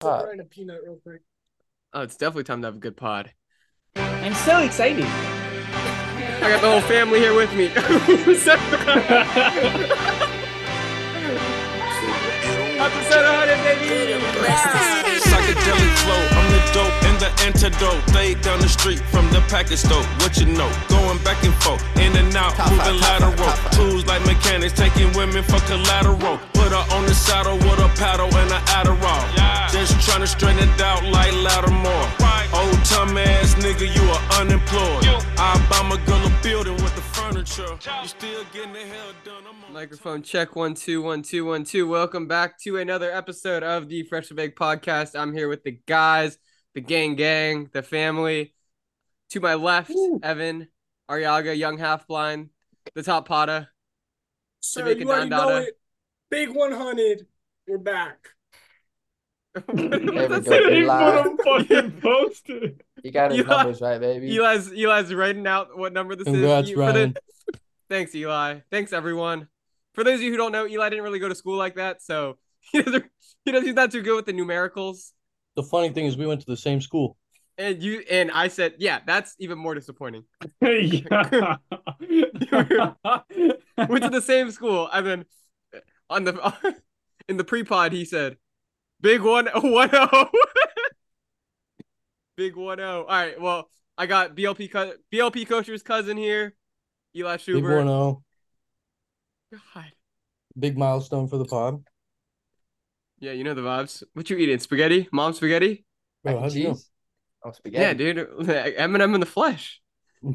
Pod. Grind a peanut real quick. Oh, it's definitely time to have a good pod. I'm so excited. I got the whole family here with me. Episode 100, baby! Psychedelic flow, I'm the dope and the antidote. They down the street from the package store. What you know? Going back and forth, in and out, moving lateral. Tools like mechanics, taking women for collateral. Put her on the saddle with a paddle and an Adderall. Just trying to straighten it out like Lattimore. Old time ass nigga, you are unemployed. I buy my girl a building with the furniture. You still getting the hell done. I'm on Microphone check one two one two one two. Welcome back to another episode of the Freshly Baked Podcast. I'm here with the guys, the gang, gang, the family. To my left, Evan, Arriaga, young half blind, the top pata. So Jamaica you already know it. Big 100. We're back. There we go. He Eli. put a fucking poster. You got his Eli- numbers right, baby. Eli's Eli's writing out what number this Congrats, is. You- for the- Ryan. Thanks, Eli. Thanks, everyone. For those of you who don't know, Eli didn't really go to school like that, so he doesn't. He does. He's not too good with the numericals. The funny thing is, we went to the same school. And you and I said, yeah, that's even more disappointing. yeah. Went to the same school, and then on the in the pre-pod, he said, "Big one, oh, one zero, oh. big one zero." All right, well, I got BLP co- BLP coacher's cousin here, Eli Big Shubert. 1 0. God, Big milestone for the pod. Yeah, you know the vibes. What you eating? Spaghetti? Mom spaghetti? Mac Bro, and how'd you know? cheese. Oh, Yeah, dude, Eminem in the flesh.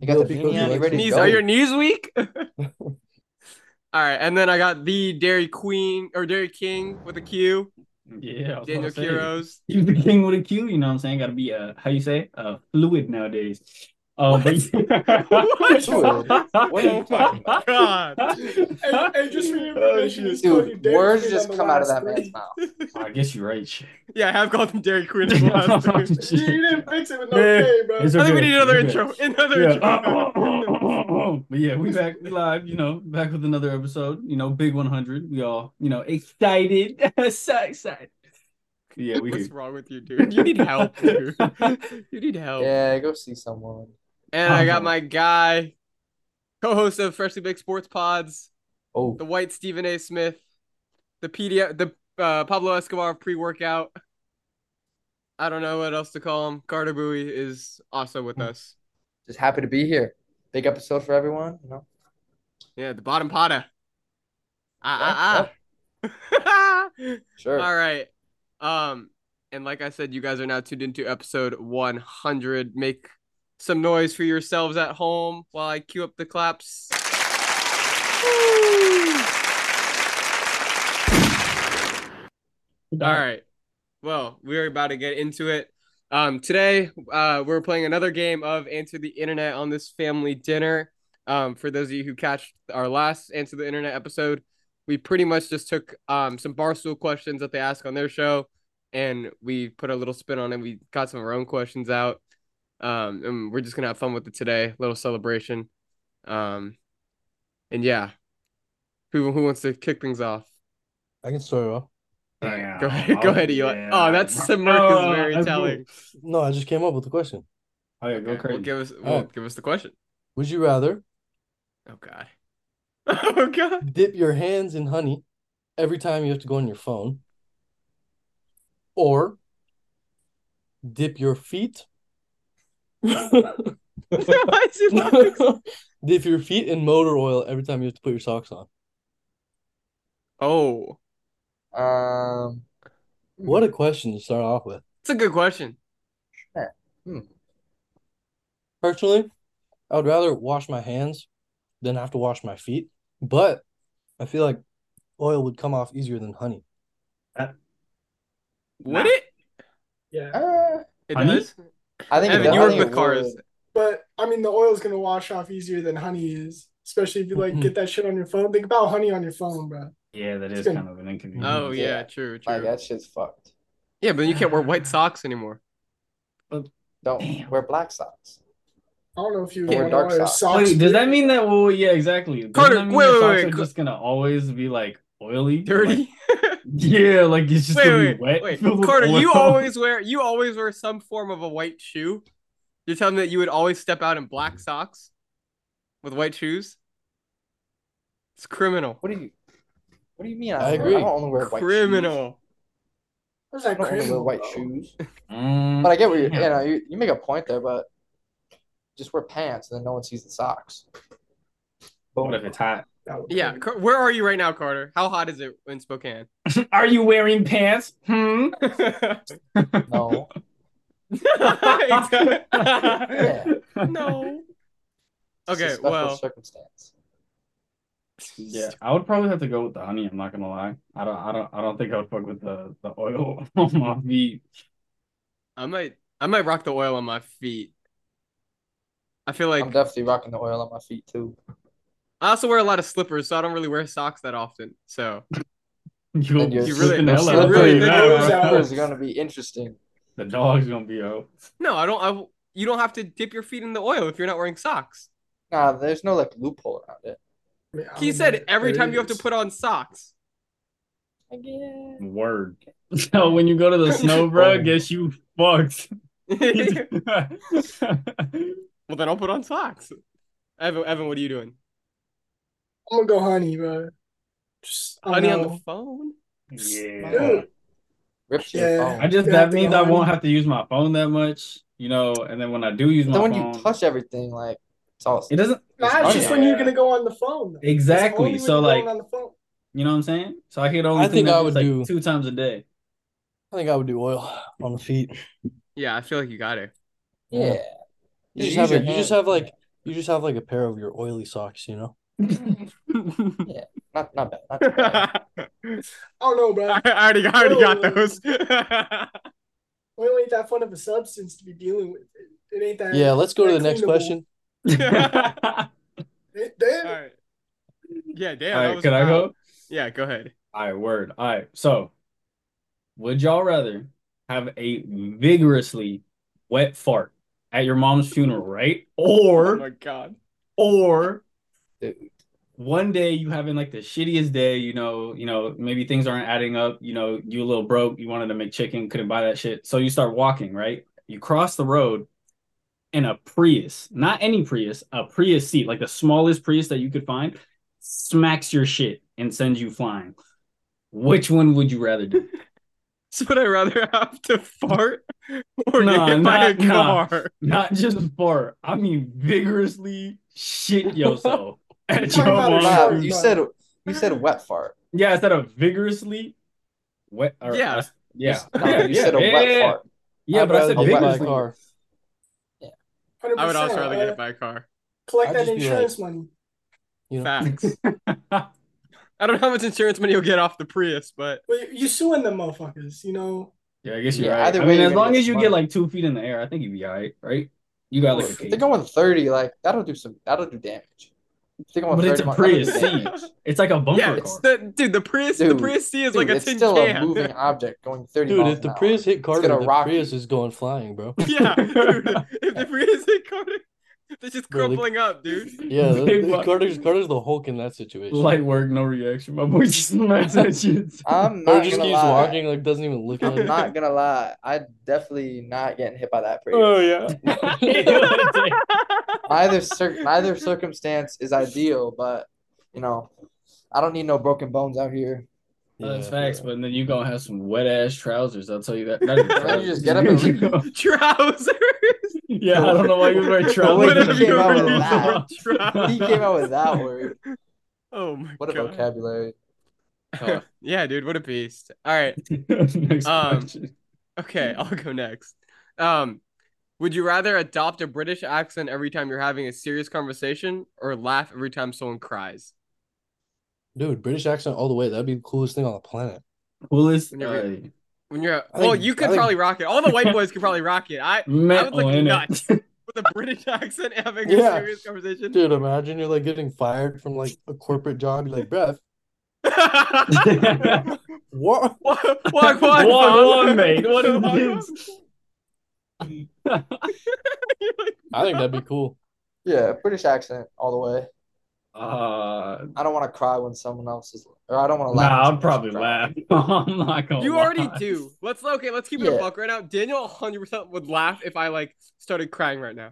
You got the Bill beanie on. You likes ready to knees, go? are your knees weak? All right, and then I got the Dairy Queen or Dairy King with a Q, yeah. Daniel about Quiros. He's the king with a Q, you know what I'm saying? Gotta be uh how you say uh fluid nowadays. Um, but- Fluid? What are you talking about? God. Hey, hey, just for your Oh, information, shit. he's called you Dude, words Queen just come out of that man's mouth. I guess you're right. Yeah, I have called him Dairy Queen in the. You, oh, you didn't fix it with no Man, K, bro. I think we need another It's intro. okay. Another Yeah. intro. but yeah, we back we live, you know, back with another episode, you know, big 100. We all, you know, excited. so excited. Yeah, we What's wrong with you, dude? You need help, dude. You need help. Yeah, go see someone. And I got Uh-huh. my guy, co-host of Freshly Baked Sports Pods, Oh, the white Stephen A. Smith, the PDF, the uh, Pablo Escobar pre-workout. I don't know what else to call him. Carter Bui is also with us. just happy to be here. Big episode for everyone. You know. Yeah, the bottom potter. Ah ah ah. Sure. All right. Um, and like I said, you guys are now tuned into episode 100. Make some noise for yourselves at home while I cue up the claps. All right. Well, we're about to get into it. Um, today, uh, we're playing another game of Answer the Internet on this family dinner. Um, for those of you who catched our last Answer the Internet episode, we pretty much just took um some barstool questions that they ask on their show, and we put a little spin on it. We got some of our own questions out. Um, and we're just gonna have fun with it today. Little celebration. Um, and yeah, who who wants to kick things off? I can start it off. Damn. Go ahead, go ahead, Eli. Yeah. Oh, that smirk Oh, is very that's telling. No, I just came up with the question. Oh yeah, go crazy. well, give us well, Alright. give us the question. Would you rather Oh God. Oh God. dip your hands in honey every time you have to go on your phone, or dip your feet? Why is he laughing? dip your feet in motor oil every time you have to put your socks on. Oh, Um. What a question to start off with. it's a good question. Personally, I would rather wash my hands than have to wash my feet, but I feel like oil would come off easier than honey. Would Nah. it? Yeah. Uh, It Honey? does. I think. it Evan, does. you I work with cars. But I mean, the oil's gonna wash off easier than honey is, especially if you like get that shit on your phone. Think about honey on your phone, bro. Yeah, that is It's kind of an inconvenience. Oh yeah, Yeah. true, true. Like that shit's fucked. Yeah, but you can't wear white socks anymore. Don't Damn. wear black socks. I don't know if you Or want dark to wear socks. socks. Wait, does that mean that? Well, yeah, exactly. Doesn't Carter, that mean wait, your wait, socks wait, are co- just gonna always be like oily, Dirty. Like, Yeah, like it's just Wait, gonna wait, be wet. wait. Carter, you always wear you always wear some form of a white shoe. You're telling me that you would always step out in black socks with white shoes? It's criminal. What do you? What do you mean? I don't wear- agree. I don't only wear white shoes. Criminal. Where's I that don't only wear white shoes. Mm, But I get what you. You know, you, you make a point there, but just wear pants and then no one sees the socks. What if it's hot? Yeah, be- Car- where are you right now, Carter? How hot is it in Spokane? Are you wearing pants? Hmm. No. Yeah. no. It's Okay, special well, circumstance. Yeah, I would probably have to go with the honey. I'm not gonna lie. I don't. I don't. I don't think I would fuck with the the oil on my feet. I might I might rock the oil on my feet. I feel like I'm definitely rocking the oil on my feet too. I also wear a lot of slippers, so I don't really wear socks that often. So You'll And you're really- in you really think Yeah, it was bro. out. Slippers are gonna be interesting. The dog's gonna be out. no, I don't. I you don't have to dip your feet in the oil if you're not wearing socks. Nah, there's no like loophole around it. I mean, I He said every There time you have to put on socks. Again. Word. So when you go to the snow, bro, guess you fucked. well, then I'll put on socks. Evan, Evan, what are you doing? I'm gonna go honey, bro. Just I don't Honey on the phone. yeah. Dude, Rip to Yeah. phone. I just You that means I won't have to use my phone that much, you know. And then when I do use my then when phone, you touch everything, like it's all it doesn't Nah, it's honey just on when you're gonna go on the phone. though. Exactly. So like, on the phone. you know what I'm saying? So I could only I think I would like do- two times a day. I think I would do oil on the feet. Yeah, I feel like you got it. yeah. You Just just have a, you just have like you just have like a pair of your oily socks, you know. Mm-hmm. yeah, Not not bad. Not too bad. I I don't know, bro. already, I already got those. Oil ain't that fun of a substance to be dealing with. It, it ain't that. Yeah, let's go to the next question. It, damn. All right. Yeah, damn. All that right, can I wild. go? Yeah, go ahead. All right, word. All right. So, would y'all rather have a vigorously wet fart at your mom's funeral, right? Or Oh my god. or one day you having like the shittiest day, you know, you know, maybe things aren't adding up, you know, you a little broke, you wanted to make chicken, couldn't buy that shit. So you start walking, right? You cross the road in a Prius, not any Prius, a Prius seat, like the smallest Prius that you could find, smacks your shit and sends you flying. Which one would you rather do? So would I rather have to fart or Nah, get hit by a nah, nah. car? Not just fart, I mean vigorously shit yourself at talking your about a mom's Nah, shark, funeral. you said you said wet fart. Yeah, instead of vigorously wet. Or, Yeah. uh, yeah. No, yeah, you yeah, said a yeah, wet yeah. fart. Yeah, I'd but I said get hit by a vigorously. car. 100%, I would also rather get uh, hit by a car. collect I'd that just be insurance money. You know, Facts. I don't know how much insurance money you'll get off the Prius, but But you suing them motherfuckers, you know. yeah, I guess you're Yeah, right. either I way, mean, you're as long as you some get like two feet in the air, I think you'd be all right, right? You got like a If cage. they're going 30, like that'll do some that'll do damage. They're going But 30 it's a miles, Prius. C. It's like a bumper yeah, it's car. the dude. The Prius, the Prius C is Dude, like a it's tin still can. a moving object going 30 dude, miles if the an hour. Prius hit Carter, the rock Prius you. is going flying, bro. yeah, dude. If the Prius hit Carter, they're just Bro, they- crumpling up, dude. Yeah, the, Big the- Carter's Carter's the Hulk in that situation. Light work, no reaction. My boy just smacks that shit. I'm Or not just gonna keeps lie. walking, like doesn't even look at I'm it. not gonna lie. I definitely not getting hit by that Prius. Oh yeah. Neither cir- neither circumstance is ideal, but you know, I don't need no broken bones out here. That's facts, bro. but then you gonna have some wet ass trousers. I'll tell you that. Not even then you just trousers. get up and Trousers. yeah, I don't know why you wear Wait, trousers. he Whatever came you out were with using that. for trousers. He came out with that word. Oh my What a vocabulary. Tough. yeah, dude, what a beast. All right. Next Um, question. Okay, I'll go next. Um, would you rather adopt a British accent every time you're having a serious conversation or laugh every time someone cries? Dude, British accent all the way. That'd be the coolest thing on the planet. Coolest. When you're- Uh, When you're I well, think- you I could think- probably rock it. All the white boys could probably rock it. I metal look in nuts. with a British accent having a Yeah. serious conversation. Dude, imagine you're like getting fired from like a corporate job. You're like, bruv, what? Walk, walk, Walk walk, on, mate. What is Walk this? on. You're I think that'd be cool. Yeah, British accent all the way. Uh, I don't want to cry when someone else is, or I don't want to laugh. nah, I'd someone probably else is crying. laugh. I'm not gonna. You already do. Let's okay. Let's keep it a buck right now. Daniel 100 percent would laugh if I like started crying right now.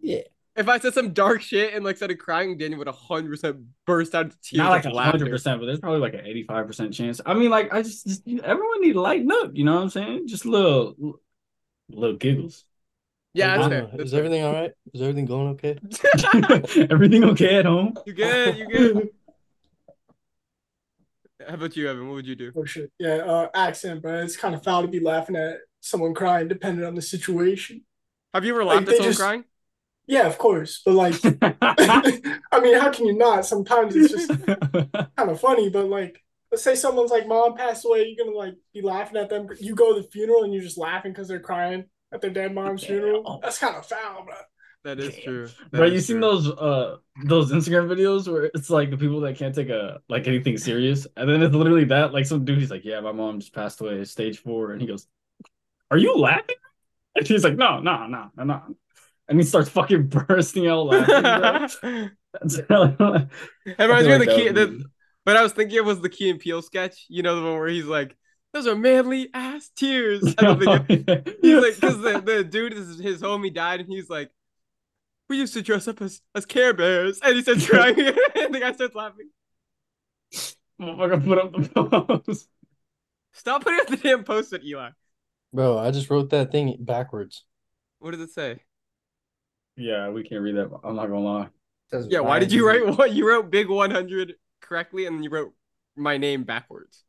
Yeah. If I said some dark shit and like started crying, Daniel would 100 percent burst out into tears. Not like a hundred percent, but there's probably like an eighty-five percent chance. I mean, like I just, just everyone need to lighten up. You know what I'm saying? Just little, little giggles. Yeah, that's fair. That's Is fair. everything all right? Is everything going okay? Everything okay at home? You good? You good? How about you, Evan? What would you do? Oh shit. Yeah, uh accent, bro. It's kind of foul to be laughing at someone crying, depending on the situation. Have you ever laughed they at someone just- crying? Yeah, of course. But like I mean, how can you not? Sometimes it's just kind of funny, but like let's say someone's like mom passed away, you're gonna like be laughing at them. You go to the funeral and you're just laughing because they're crying at their dead mom's funeral. That's kind of foul, bro. That is Damn. true. That Bro, is you seen those uh those Instagram videos where it's like the people that can't take a like anything serious, and then it's literally that like some dude he's like, yeah, my mom just passed away, stage four, and he goes, "Are you laughing?" And she's like, "No, no, no, no, no," and he starts fucking bursting out laughing. it bro. reminds me of the like key. would The, be- what I was thinking of was the Key and Peele sketch. You know the one where he's like, "Those are manly ass tears." I don't think he's like, because the, the dude is his homie died, and he's like, "We used to dress up as as Care Bears," and he starts crying, and the guy starts laughing. Motherfucker put up the post. Stop putting up the damn post it, Eli. Bro, I just wrote that thing backwards. What does it say? Yeah, we can't read that. I'm not gonna lie. Says Yeah, why did you write what? You wrote Big 100 correctly, and then you wrote my name backwards.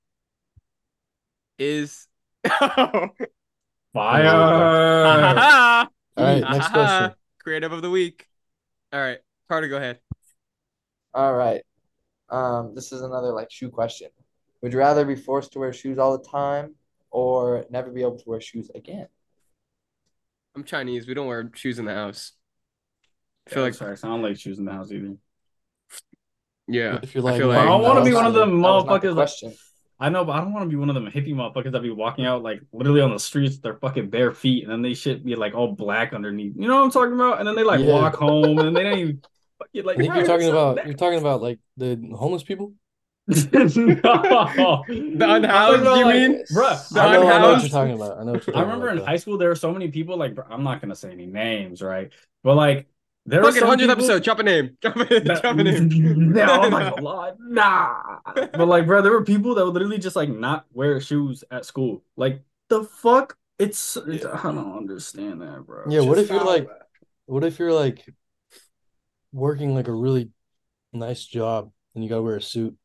Is oh. Fire. Ah-ha-ha. All right, next Ah-ha-ha. question. Creative of the week. All right, Carter, go ahead. All right. Um, this is another like shoe question. Would you rather be forced to wear shoes all the time or never be able to wear shoes again? I'm Chinese. We don't wear shoes in the house. I feel like, sorry, I don't like shoes in the house either. yeah. If you're I like, feel like- I don't wanna be one of not- them That was not the motherfuckers that- question. I know, but I don't want to be one of them hippie motherfuckers that be walking out like literally on the streets with their fucking bare feet, and then they shit be like all black underneath. You know what I'm talking about? And then they like Yeah. walk home, and they don't even fucking like. I think you're talking about not you're talking about like the homeless people. no. The unhoused, I'm you like, mean? bruh? The I know, I know what you're talking about. I know I remember about, in though. high school there were so many people like bro, I'm not gonna say any names, right? But like there Fucking were some 100th people episode. Drop a name. Drop a, that- drop a name. no, I'm not gonna lie. Nah. But like, bro, there were people that would literally just like not wear shoes at school. Like the fuck? It's I don't understand that, bro. Yeah, what if you're like, bro. what if you're like working like a really nice job and you gotta wear a suit?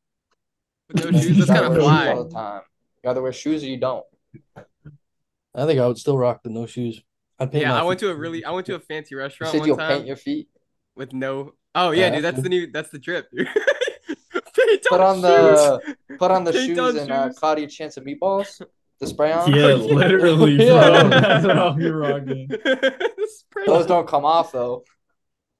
With no shoes, that's kind of wear fly. all the time. You either wear shoes or you don't. I think I would still rock the no shoes. I'd paint Yeah, my I went feet. to a really, I went to a fancy You restaurant said one you'll time paint your feet. with no. Oh yeah, Yeah, dude, that's the new, that's the drip. Paint Put on on the put on the Paint shoes on and uh, shoes. Claudia Chance of meatballs. The spray on. Yeah, literally, bro. Yeah. That's what I'll be rocking. Those don't come off though.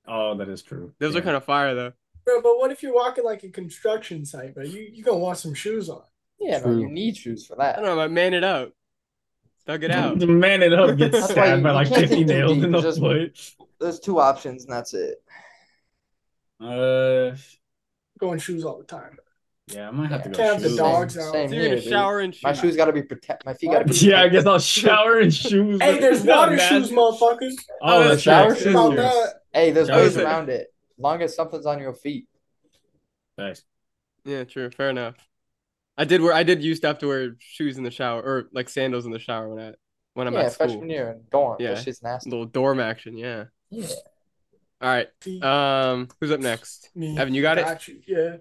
Oh, that is true. Those are kind of fire though. Bro, but what if you're walking like a construction site, bro? You you gonna want some shoes on. Yeah, no, True. you need shoes for that. I don't know, but man it up. Thug it out. The man it up gets That's why stabbed by you like can't 50 think too nails deep, in the just- foot. There's two options and that's it. Uh, Going shoes all the time. yeah, I might have to go. Can't have the shoes. dogs out. Same you're here, gonna dude. shower and My shoes. shoes gotta be protect. My feet gotta be. Yeah, I guess I'll shower in shoes. Hey, there's water mad- shoes, motherfuckers. Oh, Oh, that's shower true. shoes. About that. Hey, there's Shower ways shoes. around it. As long as something's on your feet. Nice. Yeah, true. Fair enough. I did wear. I did used to have to wear shoes in the shower or like sandals in the shower when I when I'm yeah, at school. freshman year in dorm. Yeah. she's shit's nasty. Little dorm action. Yeah. Yeah. All right. Um, who's up next? Me. Evan, you got it. You. Yeah.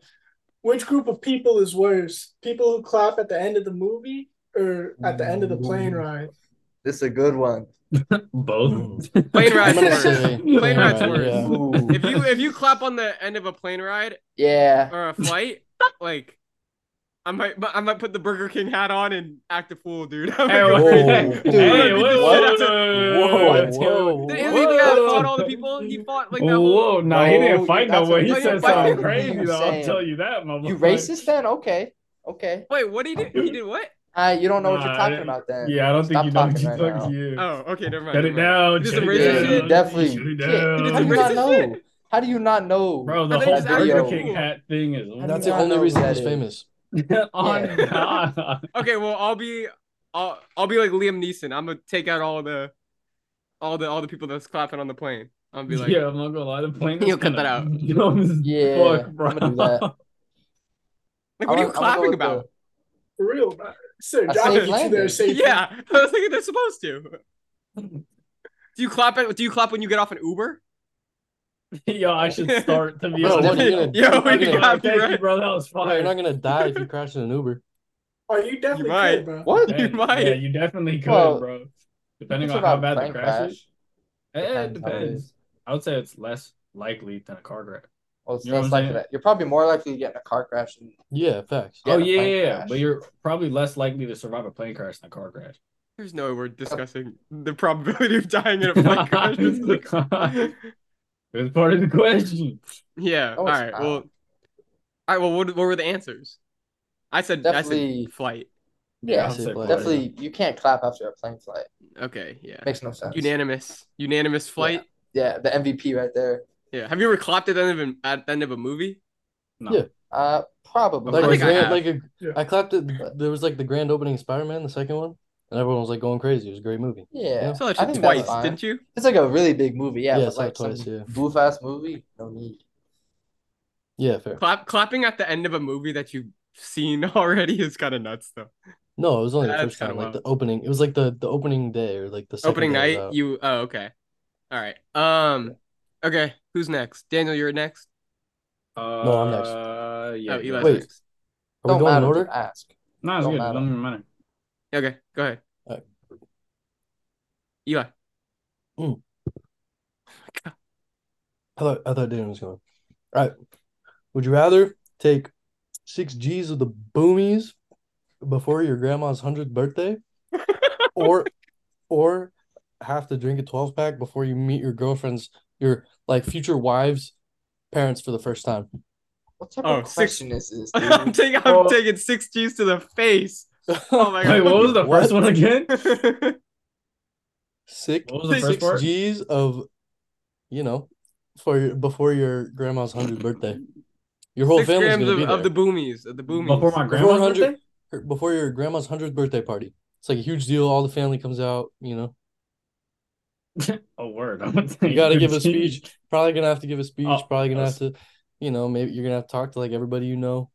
Which group of people is worse? People who clap at the end of the movie or at the end of the plane ride? This is a good one. Both. Plane I'm ride's worse. say Plane ride's ride, worse. yeah. If you if you clap on the end of a plane ride Yeah. or a flight, like I might I might put the Burger King hat on and act a fool, dude. I'm Hey, whoa. "Hey, Hey, dude, Hey, beat whoa, the whoa, shit out of- Whoa, whoa. Did he the guy fought all the people? He fought like that Whoa, whole. whoa, no, he didn't fight no way. He no, said didn't fight something crazy I'm though. I'll tell you that, motherfucker. You racist then? Okay. Okay. Wait, what did he do? He did what? Uh, you don't know what you're talking about then. Yeah, I don't think you know what talking you right fuck now. you. Oh, okay, never mind. Shut it never down. He did shut some racist shit? Definitely. Shut it Yeah. down. He did How do you not know? How do you not know? Bro, the whole Burger. King hat thing is That's the only reason he's that is? famous. on Yeah. Okay, well, I'll be, I'll, I'll be like Liam Neeson. I'm gonna take out all the, all the, all the people that's clapping on the plane. I'll be like, yeah, I'm not gonna lie. The plane. You'll is cut that out. dumb as Yeah, fuck, bro. I'm gonna do that. like, what are you I'm gonna- I'm gonna go clapping with the- about? For real, bro. Sir, I John you there landing. Yeah, I was thinking they're supposed to. Do you clap at? Do you clap when you get off an Uber? Yo, I should start to be Bro, honest. what you gonna- Yo, what are you you gonna- got me Thank you, right. bro. That was Bro, you're not gonna die if you crash in an Uber. Oh, you definitely might. could, bro. What? You Yeah, might. Yeah, you definitely could, Well, bro. Depending on how bad the plane crash is. Eh, It Depends it depends. is. I would say it's less likely than a car crash. Well, it's you less likely that. You're probably more likely to get in a car crash. Than, Yeah, facts. Oh yeah, yeah, yeah, crash. but you're probably less likely to survive a plane crash than a car crash. There's no way we're discussing the probability of dying in a plane crash. It's part of the question. yeah. No, all not. Well. All right. Well, what, what were the answers? I said. Definitely- I said flight. yeah, I'd Definitely. plane. You can't clap after a plane flight. Okay. Yeah. Makes no sense. Unanimous. Unanimous flight. Yeah, the MVP right there. Yeah. Have you ever clapped at the end of an, at the end of a movie? No. Yeah. Uh, probably. Like, I a I grand, have. like a, Yeah. I clapped it. There was like the grand opening Spider-Man, the second one, and everyone was like going crazy. It was a great movie. yeah, I saw that I think that's twice, fine. didn't you? It's like a really big movie. Yeah, Yeah, but saw it like some twice, yeah. goof ass movie. No need. Yeah, fair. Clap clapping at the end of a movie that you've seen already is kind of nuts, though. No, it was only the That's first time. kinda Like wild. the opening. It was like the the opening day or like the Opening day night, you. Oh, okay. All right. Um. Okay. Who's next? Daniel, you're next. Uh, I'm next. Yeah. oh, Eli's Wait. next. Are we Don't going in order? to ask. No, it's Don't good. matter. Doesn't even matter. Okay. Go ahead. Alright. Eli. Hmm. I thought I thought Dan was going. All right. Would you rather take six G's of the boomies before your grandma's hundredth birthday, or or have to drink a twelve pack before you meet your girlfriend's your like future wives' parents for the first time? What type Oh, of six- question is this, I'm taking. I'm Oh. taking six G's to the face. Oh my Wait, god. what was the What? first one again? Six What was the Six first six part? G's of you know for your before your grandma's hundredth birthday. Your whole Six family's grams gonna of, be of the boomies. Of the boomies. Before my grandma's 100 birthday? her- before your grandma's hundredth birthday party. It's like a huge deal. All the family comes out. You know, A word. I'm gonna you got to give a 15. speech. Probably gonna have to give a speech. Oh, probably gonna have that's- to, you know, maybe you're gonna have to talk to like everybody you know.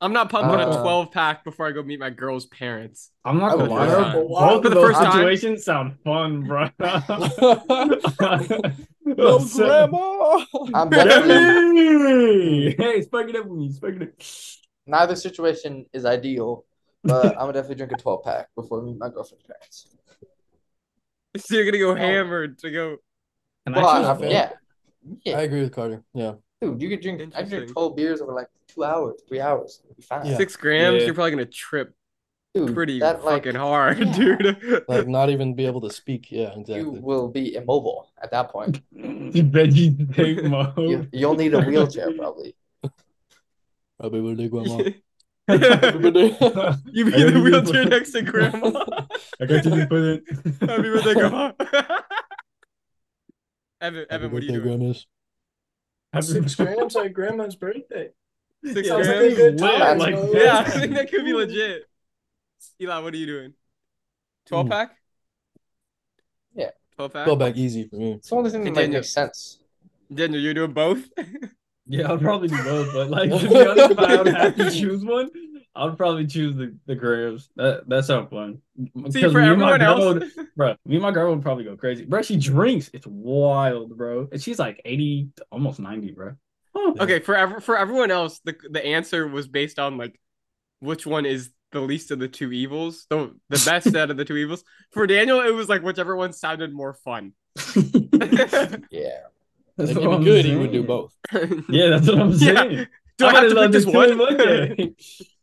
I'm not pumping a Uh, 12 pack before I go meet my girl's parents. I'm not gonna lie. do that. bro. Wow. Both For of the those first time? situations sound fun, bro. No, grandma. I'm definitely Hey, hey, spike it up with me. Spike it up. neither situation is ideal, but I'm gonna definitely drink a 12 pack before I meet my girlfriend's parents. So you're gonna go hammered to go. Can Well, I choose I- a fan? yeah, I agree with Carter. Yeah, dude, you could drink. I drink 12 beers over like two hours, three hours. It'll be fine. Yeah. Six grams, Yeah. you're probably gonna trip Dude, pretty that, like, fucking hard, yeah. dude. like not even be able to speak. Yeah, exactly. You will be immobile at that point. Veggie take mode. You, you'll need a wheelchair probably. Happy birthday, grandma. you Happy be in the wheelchair be- next to grandma. I got you to put it. Happy birthday, grandma. Evan, Happy Evan, what are you doing? grandmas. Six grams like grandma's birthday. Six Sounds like a grams? good time. like. Yeah, I think that could be legit. Eli, what are you doing? 12 Mm. pack? Yeah. 12 pack? 12 pack easy for me. It's the only thing that And like, Daniel- makes sense. Daniel, you're doing both? Yeah, I'll probably do both, but like to be honest, if I would have to choose one, I would probably choose the the grams. That that sounds fun. See, for me and my everyone girl else, would- bro, me and my girl would probably go crazy. Bro, she drinks. It's wild, bro. And she's like 80, almost 90, bro. Huh. okay, for ev- for everyone else, the the answer was based on like which one is the least of the two evils, the the best out of the two evils. For Daniel, it was like whichever one sounded more fun. Yeah. That's If what he'd be I'm good, he would do saying. both. Yeah, that's what I'm Yeah. saying. Do I have to love pick just this one?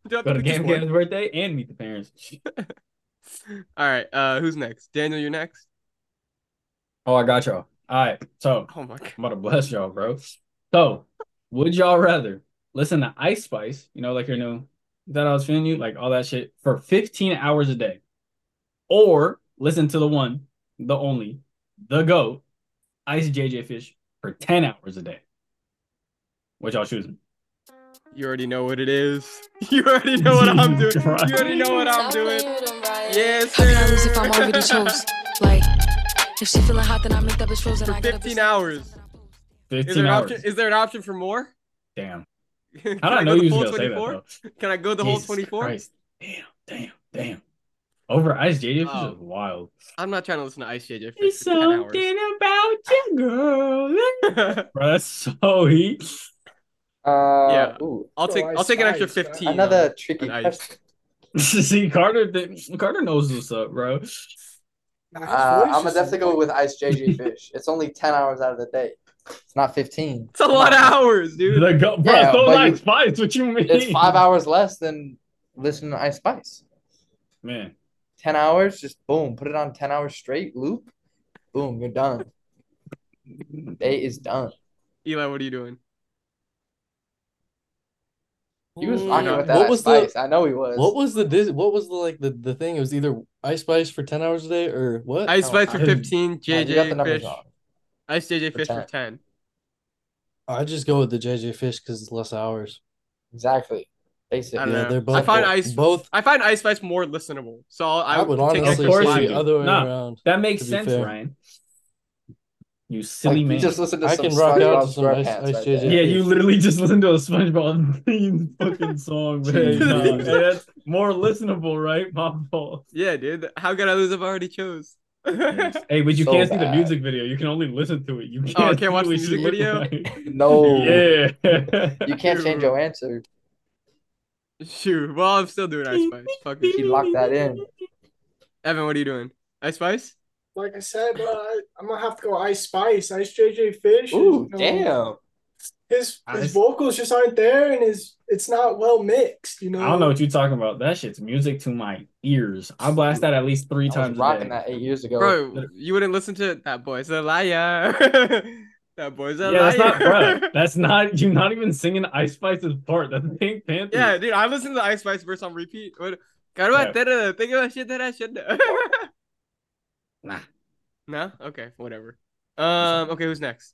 In one day. Do I have Go to Game? Cam's birthday and meet the parents. All right, uh, who's next? Daniel, you're next. Oh, I got y'all. All right, so Oh my god. I'm about to bless y'all, bro. So, would y'all rather listen to Ice Spice, you know, like your new that I was feeling you, like all that shit, for 15 hours a day, or listen to the one, the only, the GOAT, Ice JJ Fish for 10 hours a day? What y'all choosing? You already know what it is. You already know what I'm doing. You already know what I'm doing. Yes, How can I lose if I'm sir. already chose? Like, if she feeling hot, then I make that bitch frozen. For I get up 15 hours. Is 15 there an hours. option? Is there an option for more? Damn. Can How did I know the you was full gonna say that though? Can I go the whole 24? Christ. Damn, damn, damn. Over Ice JJ Fish Oh. is wild. I'm not trying to listen to Ice JJ for It's 10 hours. something about you, girl. Bro, that's so heat. Uh, Yeah. Ooh, I'll Bro, take Ice I'll take an extra Spice, 15. another on- tricky on question. See, Carter, Carter knows what's up, bro. Uh, I'm gonna definitely go with Ice JJ Fish. It's only 10 hours out of the day. It's not 15. It's a lot of hours, dude. Like, go, bro, Yeah, so but like you- spice. What you mean? It's five hours less than listening to Ice Spice. Man, 10 hours, just boom, put it on 10 hours straight, loop, boom, you're done. Day is done. Eli, what are you doing? He was Ooh, rocking no. with that What Ice was the- I know he was. What was the dis- what was the like the, the thing? It was either Ice Spice for ten hours a day or what? Ice No, Spice for I- 15, Oh, you got JJ numbers Fish. wrong. Ice JJ For Fish for 10. 10. I just go with the JJ Fish because it's less hours. Exactly. I Basically. don't Yeah, they're both. I find both, Ice both. I find Ice Spice more listenable. So I'll, I, I would take honestly extra course say you the other way Nah. around. that makes sense, fair. Ryan. You silly Like, man. you just listen to I some can rock out to some Ice- SquarePants Ice right JJ. Yeah, you literally just listened to a SpongeBob theme fucking song, man. Jeez. Nah, hey, that's more listenable, right? My fault. Yeah, dude. How could I lose if I already chose? Hey, but you So can't see the music video. You can only listen to it. You can't, Oh, can't watch the music video? like. No. Yeah. You can't change your answer. Shoot. Well, I'm still doing Ice Spice. Fuck it. You lock that in. Evan, what are you doing? Ice Spice? Like I said, uh, I'm gonna have to go Ice Spice, Ice JJ Fish. Ooh, you know, damn. His Ice- his vocals just aren't there, and his it's not well mixed. You know. I don't know what you're talking about. That shit's music to my ears. I blast that at least three I was times a rocking day. that eight years ago. Bro, you wouldn't listen to That Boy's a Liar. that Boy's a Yeah, that's not, liar. bro. That's not. You're not even singing Ice Spice's part. That's Pink Panther. yeah, dude, I listen to the Ice Spice verse on repeat. What? Caro Yeah. entera, think about shit that I should know. Nah. No? Okay, whatever. Um, okay, who's next?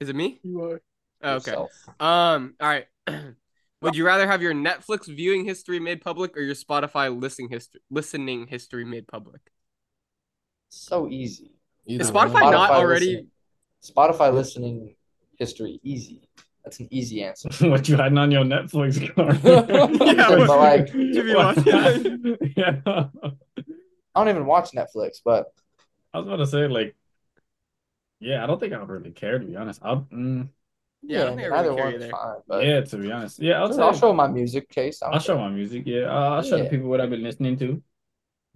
Is it me? You are. Oh, okay. Yourself. Um, all right. Would you rather have your Netflix viewing history made public or your Spotify listening history listening history made public? So easy. Either Is one. Spotify not already listening- Spotify listening history easy. That's an easy answer. what you hiding on your Netflix card? Yeah, but like, Should be What? yeah. I don't even watch Netflix, but I was about to say like, yeah, I don't think I would really care to be honest. I'll, mm, Yeah, I don't think I neither really one's fine. But yeah, to be honest, yeah, I'll, I'll, show my music case. I'll show my music. Yeah, uh, I'll show the people what I've been listening to.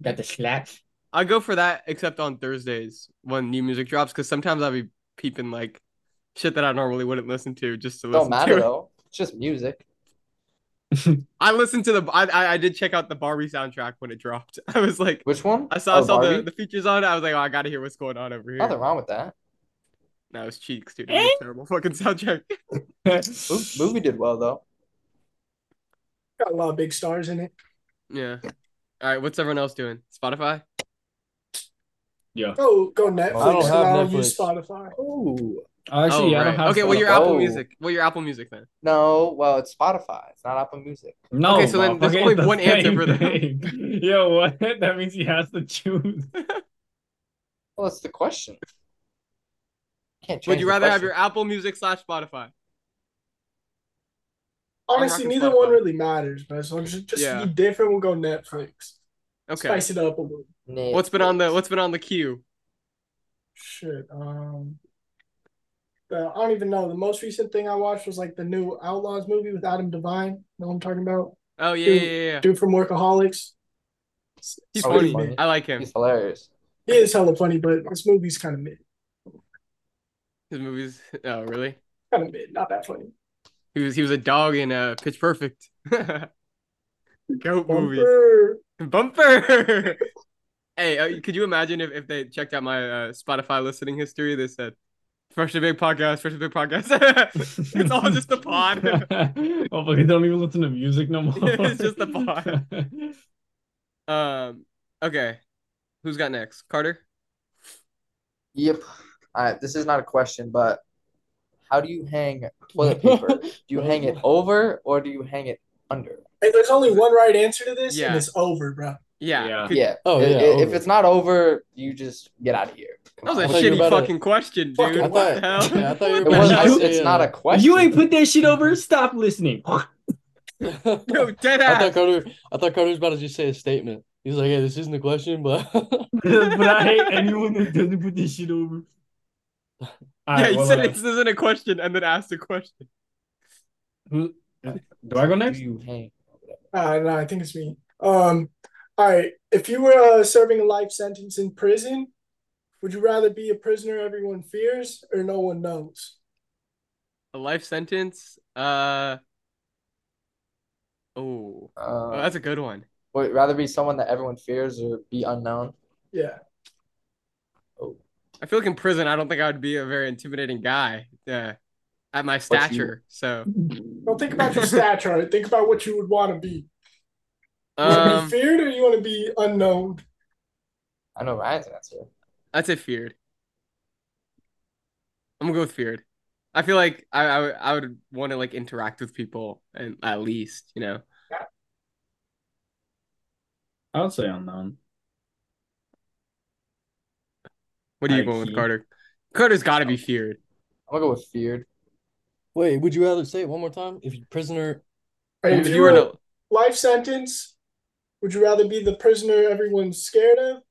Got the slaps. I go for that except on Thursdays when new music drops because sometimes I'll be peeping like shit that I normally wouldn't listen to just to listen Don't matter to it. though. It's just music. I listened to the I, I I did check out the Barbie soundtrack when it dropped. I was like Which one? I saw I Oh, saw the, Barbie? the features on it. I was like, oh, I gotta hear what's going on over here. Nothing wrong with that. No, it's cheeks, dude. It a terrible fucking soundtrack. Mo- Movie did well though. Got a lot of big stars in it. yeah. All right, what's everyone else doing? Spotify? yeah. Go go Netflix. I don't 'cause have I use Netflix. Spotify. Ooh. Actually, yeah, I right. don't have okay, well, your Spotify. Apple Oh. Music. Well, your Apple Music then. No, well, it's Spotify. It's not Apple Music. No, Okay, so then there's motherfucker, only the one answer same for them. thing. Yo, what? That means he has to choose. Well, that's the question. Can't change Would you the rather have your Apple Music slash Spotify? Honestly, rocking neither one really matters, but so just, just Yeah. be different, we'll go Netflix. Okay. Spice it up a little. What's been on the What's been on the queue? Shit. Um, the, I don't even know. The most recent thing I watched was like the new Outlaws movie with Adam Devine. Know what I'm talking about? Oh yeah, Dude, yeah, yeah. yeah. Dude from Workaholics. He's Oh, funny. funny. I like him. He's hilarious. He is hella funny, but this movie's kind of mid. His movies. Oh really? Kind of mid, not that funny. He was he was a dog in uh, Pitch Perfect. Goat movie. Bumper. Bumper. hey, uh, could you imagine if, if they checked out my uh, Spotify listening history? They said, "Fresh to Big podcast, Fresh to Big podcast." it's all just a pod. oh, but they don't even listen to music no more. It's just a pod. um. Okay. Who's got next? Carter. Yep. All right. This is not a question, but how do you hang toilet paper? Do you hang it over or do you hang it under? Hey, there's only one right answer to this, Yeah. and it's over, bro. Yeah. Yeah. Yeah. Oh, yeah, I- If it's not over, you just get out of here. That was on. a I thought you were shitty about to- fucking question, dude. Fucking what thought- the hell? yeah, I thought you were It was, to it's uh, not a question. you ain't put that shit over, stop listening. Yo, dead I thought ass. Carter. I thought Carter was about to just say a statement. He's like, "Yeah, this isn't a question, but." but I hate anyone that doesn't put this shit over. Yeah, Alright, you well, said uh, this isn't a question and then asked a question. who- do I go next? You hang? Uh, no, I think it's me. Um, all right. If you were uh, serving a life sentence in prison, would you rather be a prisoner everyone fears or no one knows? A life sentence? Uh. Oh, oh, Uh, that's a good one. would rather be someone that everyone fears or be unknown? Yeah. Oh. I feel like in prison, I don't think I would be a very intimidating guy. Yeah, at my you- stature. So, Don't think about your stature. Think about what you would want to be. You want to um, be feared or you want to be unknown? I know Ryan's answer. I'd say feared. I'm gonna go with feared. I feel like I I, would- I would want to like interact with people and at least you know. I would say unknown. What are you High going with. Carter? Carter's got to be feared. I'm gonna go with feared. Wait, would you rather say it one more time? If you prisoner, If if you were a life sentence, would you rather be the prisoner everyone's scared of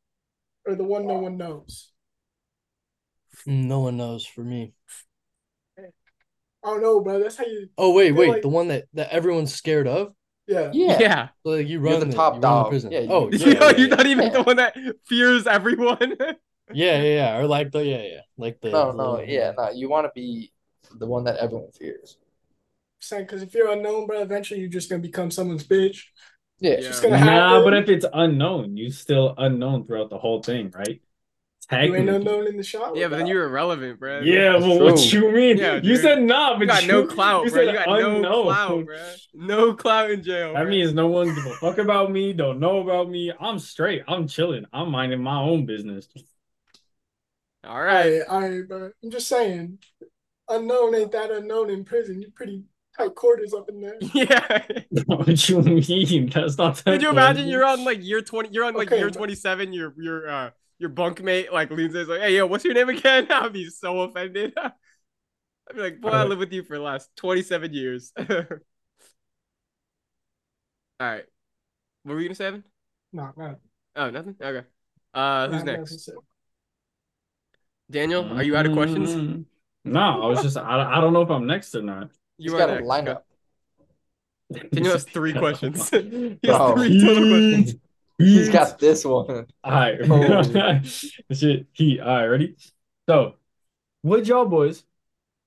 or the one no one knows? No one knows for me. I don't know, bro. That's how you. Oh wait, wait, like- the one that that everyone's scared of. Yeah. Yeah. yeah, So, like you You're run the it, top you run the dog. prison. Yeah, you- oh Yeah, you yeah, know, yeah, you're not even yeah. the one that fears everyone. yeah, yeah, yeah, or like the yeah, yeah, like the No, the no, little- yeah, no. You want to be the one that everyone fears. Saying because if you're unknown, bro, eventually you're just gonna become someone's bitch. Yeah. It's Yeah. gonna Nah, but if it's unknown, you still unknown throughout the whole thing, right? you ain't Technically. unknown in the shot. yeah, but then you're irrelevant, bro. Yeah, That's well, what you mean? Yeah, you said nah, but You got you, no clout, you bro. You said got no unknown. clout, bro. No clout in jail. That bro. means no one give a fuck about me, don't know about me. I'm straight. I'm chilling. I'm minding my own business. all All right. right, all right, bro. I'm just saying, unknown ain't that unknown in prison. You're pretty tight quarters up in there. Yeah. what you mean? That's not. Could you imagine close. you're on like year 20 you're on like Okay, year 27 your your uh your bunkmate like leans in is like hey yo what's your name again I'd be so offended I'd be like boy I lived with you for the last 27 years all right what were you gonna say Evan Nah, nah. oh nothing okay uh who's nah, next. Daniel are you out of questions Mm, No, I was just. I, I don't know if I'm next or not. He's you got are a next lineup. Daniel has three questions he has three total questions He's got this one. All right. Oh. Shit. He. All right. Ready? So, would y'all boys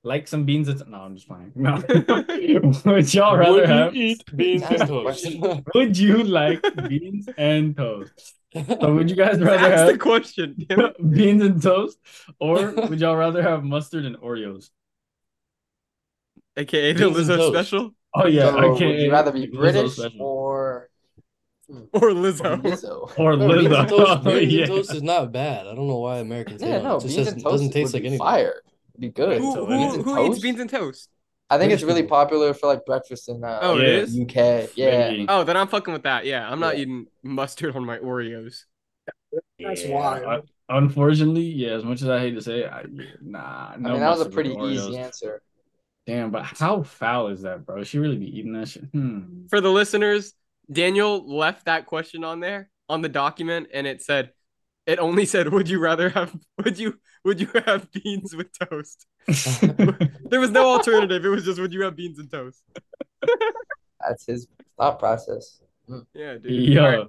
like some beans and no? I'm just playing. No. would y'all rather Would you have? eat beans and toast? Would you like beans and toast? So, would you guys rather that's the question beans and toast, or would y'all rather have mustard and Oreos? Aka the Beans Lizzo special Oh yeah. So, okay. would you rather be Lizzo British special. or, or or Lizzo Lizzo? or No, beans Lizzo? and toast, beans yeah. and toast is not bad. I don't know why Americans hate Yeah, on no, it. It just beans says- and toast doesn't taste like be anything. fire. It'd be good. who, who, beans and who eats toast? beans and toast I think British it's really people. popular for like breakfast in uh, Oh, it Yeah. is? UK. Yeah. Maybe. Oh, then I'm fucking with that. Yeah, I'm not Yeah. eating mustard on my Oreos. That's Yeah, wild. Unfortunately, yeah. As much as I hate to say it, I, yeah, nah. I No mean, that was a pretty easy answer. Damn, but how foul is that, bro? She really be eating that shit? Hmm. For the listeners, Daniel left that question on there on the document, and it said, it only said, "Would you rather have? Would you? Would you have beans with toast?" there was no alternative. It was just, "Would you have beans and toast?" That's his thought process. Yeah, dude. Yo, All right,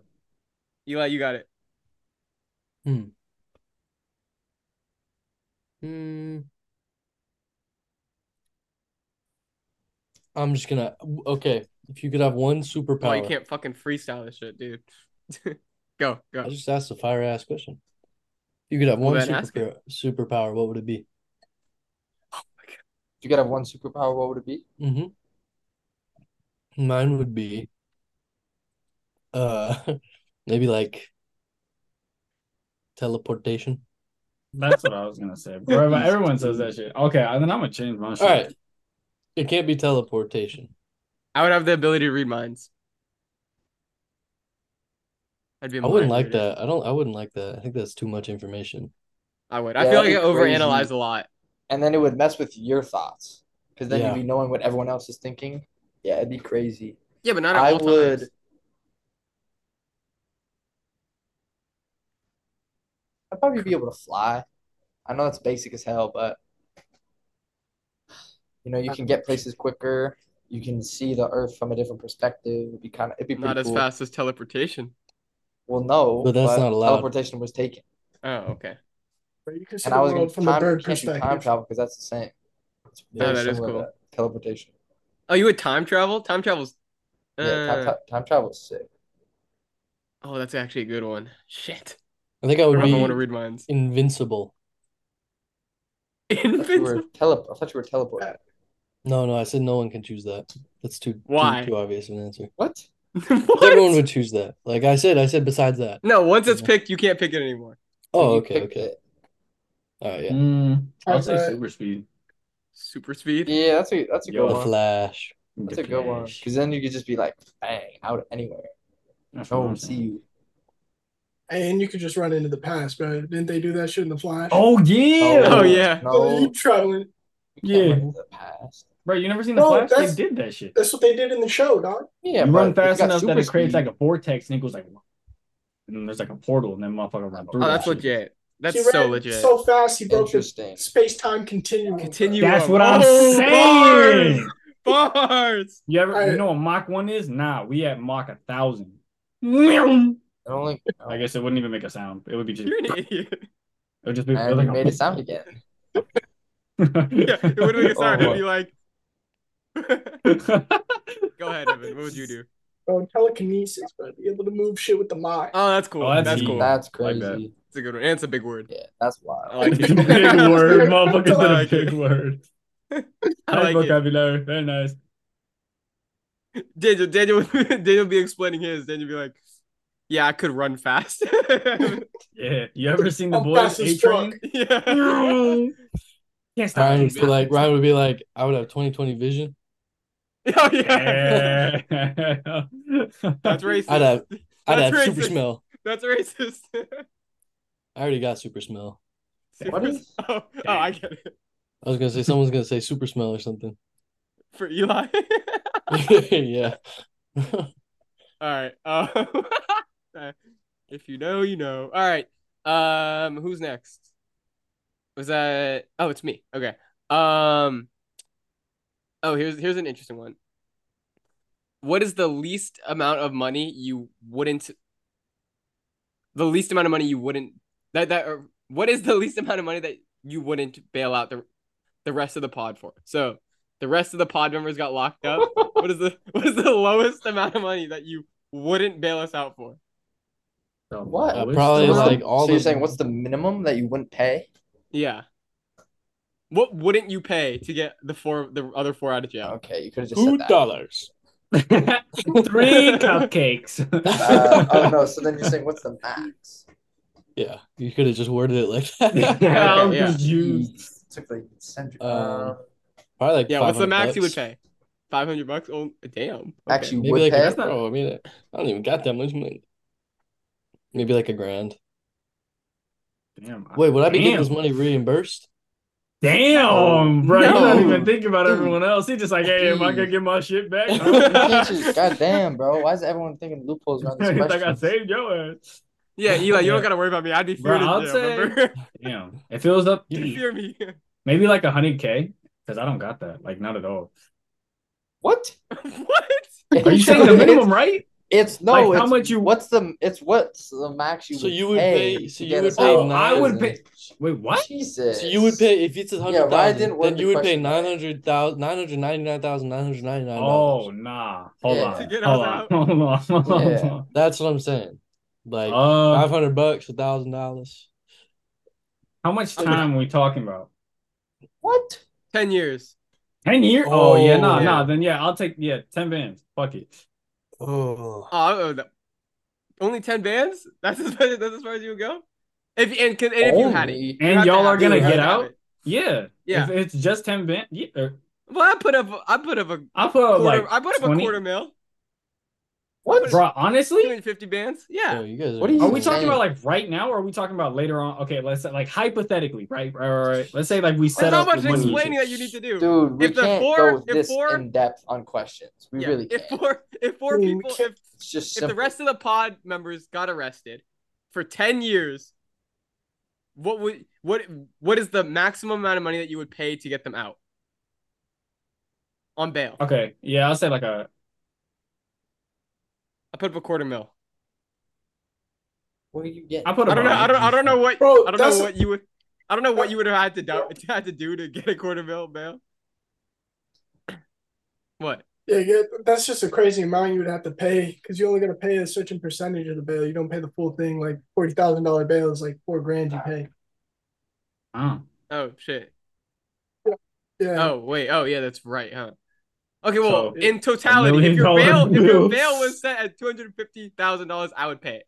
Eli, you got it. Hmm. I'm just gonna okay. If you could have one Well, superpower, you can't fucking freestyle this shit, dude. go, go. I just asked a fire ass question. If you could have one then ask superpower, superpower, what would it be? Oh my If you could have one superpower, what would it be? Mm-hmm. Mine would be uh maybe like teleportation. That's what I was gonna say. Bro, everyone says that shit. Okay, then I'm gonna change my shit. All right. It can't be teleportation. I would have the ability to read minds. I'd be. a I wouldn't like that. I don't. I wouldn't like that. I think that's too much information. I would. I feel like I that'd overanalyze crazy. a lot. And then it would mess with your thoughts. Because then Yeah. you'd be knowing what everyone else is thinking. Yeah, it'd be crazy. Yeah, but not at I all would- times. I'd probably be able to fly. I know that's basic as hell, but you know, you can get places quicker. You can see the Earth from a different perspective. It'd be kind of, it'd be pretty Not as cool. fast as teleportation. Well, no, But that's not allowed. Teleportation was taken, Oh, okay. You can see and the I was gonna world from a bird can't time perspective. travel because that's the same. It's Oh, very that is similar cool. to teleportation. Oh, you would time travel? Time travel's. Yeah, Uh, time, time, time travel is sick. oh, that's actually a good one. Shit. I think I I would don't know if I be want to read minds. invincible. Invincible. I thought you were Invincible. tele- I thought you were teleporting. No, no, I said no one can choose that. That's too too, Why? too obvious of an answer. What? What? Everyone would choose that. Like I said, I said besides that. No, once it's Yeah. picked, you can't pick it anymore. Oh, You okay, picked okay. it. All right, yeah. Mm, I'll say Alright. super speed. Super speed. Yeah, that's a that's a Yo, good The one. Flash. That's a good one. Because then you could just be like, bang, out anywhere. That's No what I'm see saying. you. And you could just run into the past, bro. Didn't they do that shit in the Flash? Oh yeah, Oh, yeah. So you No, traveling. you can't Yeah. run into the past. Bro. You never seen the No, Flash? They that's- did that shit. That's what they did in the show, dog. Yeah, you run fast enough that super it creates speed- like a vortex, and it goes like, and then there's like a portal, and then motherfucker run through. Oh, that's shit. legit. That's He so ran legit. So fast, he broke the Interesting. space time continuum. Continue. That's what I'm Oh, saying. Bars. Bars. You ever, Alright. you know what Mach one is? Nah, we at Mach a thousand. I It only, guess it wouldn't even make a sound. It would be just. You're It an idiot. would just be. and you made it sound again. Yeah, it would make a sound. Oh, It'd be like. Go ahead, Evan. What would you do? Bro, telekinesis, bro. Be able to move shit with the mind. Oh, that's cool. Oh, that's that's cool. That's Like crazy. that. That's a good one. And it's a big word. Yeah, that's I wild. like big it. word, motherfucker I said a like big it. word. I Nice like it. vocabulary. Very nice. Daniel, Daniel, Daniel be explaining his. Daniel be like, "Yeah, I could run fast." Yeah. You ever seen the I'm boys fast A Train? yeah. Can't stop. Ryan would be like Ryan would be like, I would have 2020 vision. Oh yeah. Yeah. That's racist. I'd have I'd That's have super smell. That's racist. I already got super smell. What is- Oh, oh, I get it. I was gonna say someone's gonna say super smell or something. For Eli. yeah. All right. Um, if you know, you know. All right. Um, who's next? Was that? Oh, it's me. Okay. Um. Oh, here's here's an interesting one. What is the least amount of money you wouldn't? The least amount of money you wouldn't that that or what is the least amount of money that you wouldn't bail out the the rest of the pod for? So the rest of the pod members got locked up. what is the what is the lowest amount of money that you wouldn't bail us out for? So what? Uh, probably What's like all so you're saying what's the minimum that you wouldn't pay? Yeah. What wouldn't you pay to get the four the other four out of jail? Okay, you could have just Two said that. dollars. Three cupcakes. Uh, oh no, so then you're saying what's the max? Yeah, you could have just worded it like that. I'm yeah. confused. Took like century. Um, Um, Probably like Yeah, what's the 500 max you would pay? Five hundred bucks? Oh damn. Okay. actually, Maybe would like pay. a, bro, I mean, I don't even got that much money. Maybe like a grand. Damn. Wait, would I be getting this money reimbursed? Damn, bro. You're not even thinking about Dude. everyone else. He's just like, hey, am I gonna get my shit back? You can't just- God damn, bro. Why is everyone thinking loopholes around this He's like, I question? saved your ass. Yeah, Eli, you don't gotta worry about me. I'd be Bro, feared I'd say- Damn. If it was up, you fear me. maybe like a hundred K. Because I don't got that. Like, not at all. What? what? Are you saying the minimum, right? It's no. Like, it's, how much you- What's the? It's what's the max you So would you would pay? pay- so you would pay? Oh, I would pay. Wait, what? Jesus. So you would pay if it's a Yeah, hundred Ryan thousand, didn't word then you would pay question right. nine hundred thousand, nine hundred ninety nine thousand, nine hundred ninety nine Oh, dollars. nah. Hold Yeah. on. To get Hold on. Hold on. Yeah. That's what I'm saying. Like Uh, five hundred bucks, a thousand dollars. how much Okay. time are we talking about? What? Ten years. 10 years? Oh, yeah, nah, Oh, nah. Then yeah, I'll take, yeah, 10 bands. Fuck it. Oh, Oh, that- only ten bands? That's as far, that's as far as you would go? If and, and if you had it, oh. you and y'all are gonna You get out? it. Yeah. Yeah. If it's just ten band, yeah. Well, I put up. I put up a I'll put up quarter. like I put up 20. a quarter mil. What? Bro, honestly, 250 bands. Yeah. Yo, you guys What are you Are we talking about like right now, or are we talking about later on? Okay, let's say like hypothetically, right? Right, right, right. Let's say like we set There's not up much the money. explaining that you need to do. Dude, we If the can't four- go if this four- in depth on questions. We Yeah, really can't. If four if four I mean, we people if It's just if the rest of the pod members got arrested for 10 years what would what what is the maximum amount of money that you would pay to get them out on bail Okay, yeah, I'll say like a i put up a quarter mil What are you getting? I put i a don't know i don't i don't know what Bro, i don't know what you would i don't know what you would have had to do had to do to get a quarter mil bail what Yeah, yeah, that's just a crazy amount you would have to pay because you're only got to pay a certain percentage of the bail. You don't pay the full thing. Like forty thousand dollar bail is like four grand you pay. oh. oh shit Yeah. oh wait oh yeah that's right huh okay well So, in totality if your dollar bail if your bail was set at $250000 i would pay it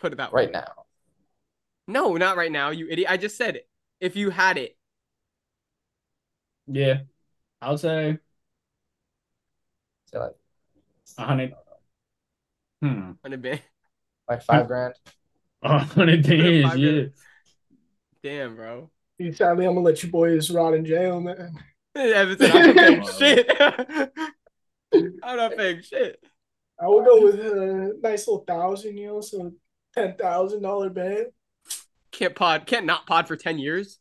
put it that way right now. No, not right now, you idiot. I just said it. If you had it. yeah, I'll say Say like a hundred. Hmm, on a bit. like five grand. a hundred days. Yeah, minutes. Damn, bro. Sadly, I'm gonna let you boys rot in jail, man. Evan I'm not paying shit. I'm not paying shit. I would go with a nice little thousand, you know, so ten thousand dollar bail. Can't pod, can't not pod for 10 years.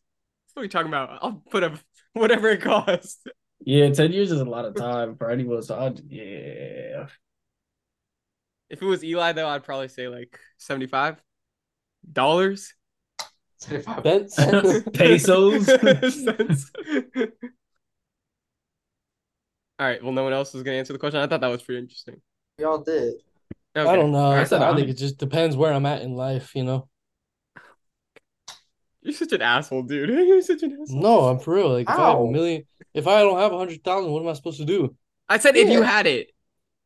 What are you talking about? I'll put up whatever it costs. yeah. Ten years is a lot of time for anyone. So I'd, yeah, If it was Eli, though, I'd probably say like $75. Seventy-five Cents? pesos. Cents. All right. Well, no one else is gonna answer the question. I thought that was pretty interesting. We all did. I don't know. All I, right. I think it just depends where I'm at in life, you know. You're such an asshole, dude. You're such an asshole. No, I'm for real. Like if I have a million, if I don't have a hundred thousand, what am I supposed to do? I said if you had it.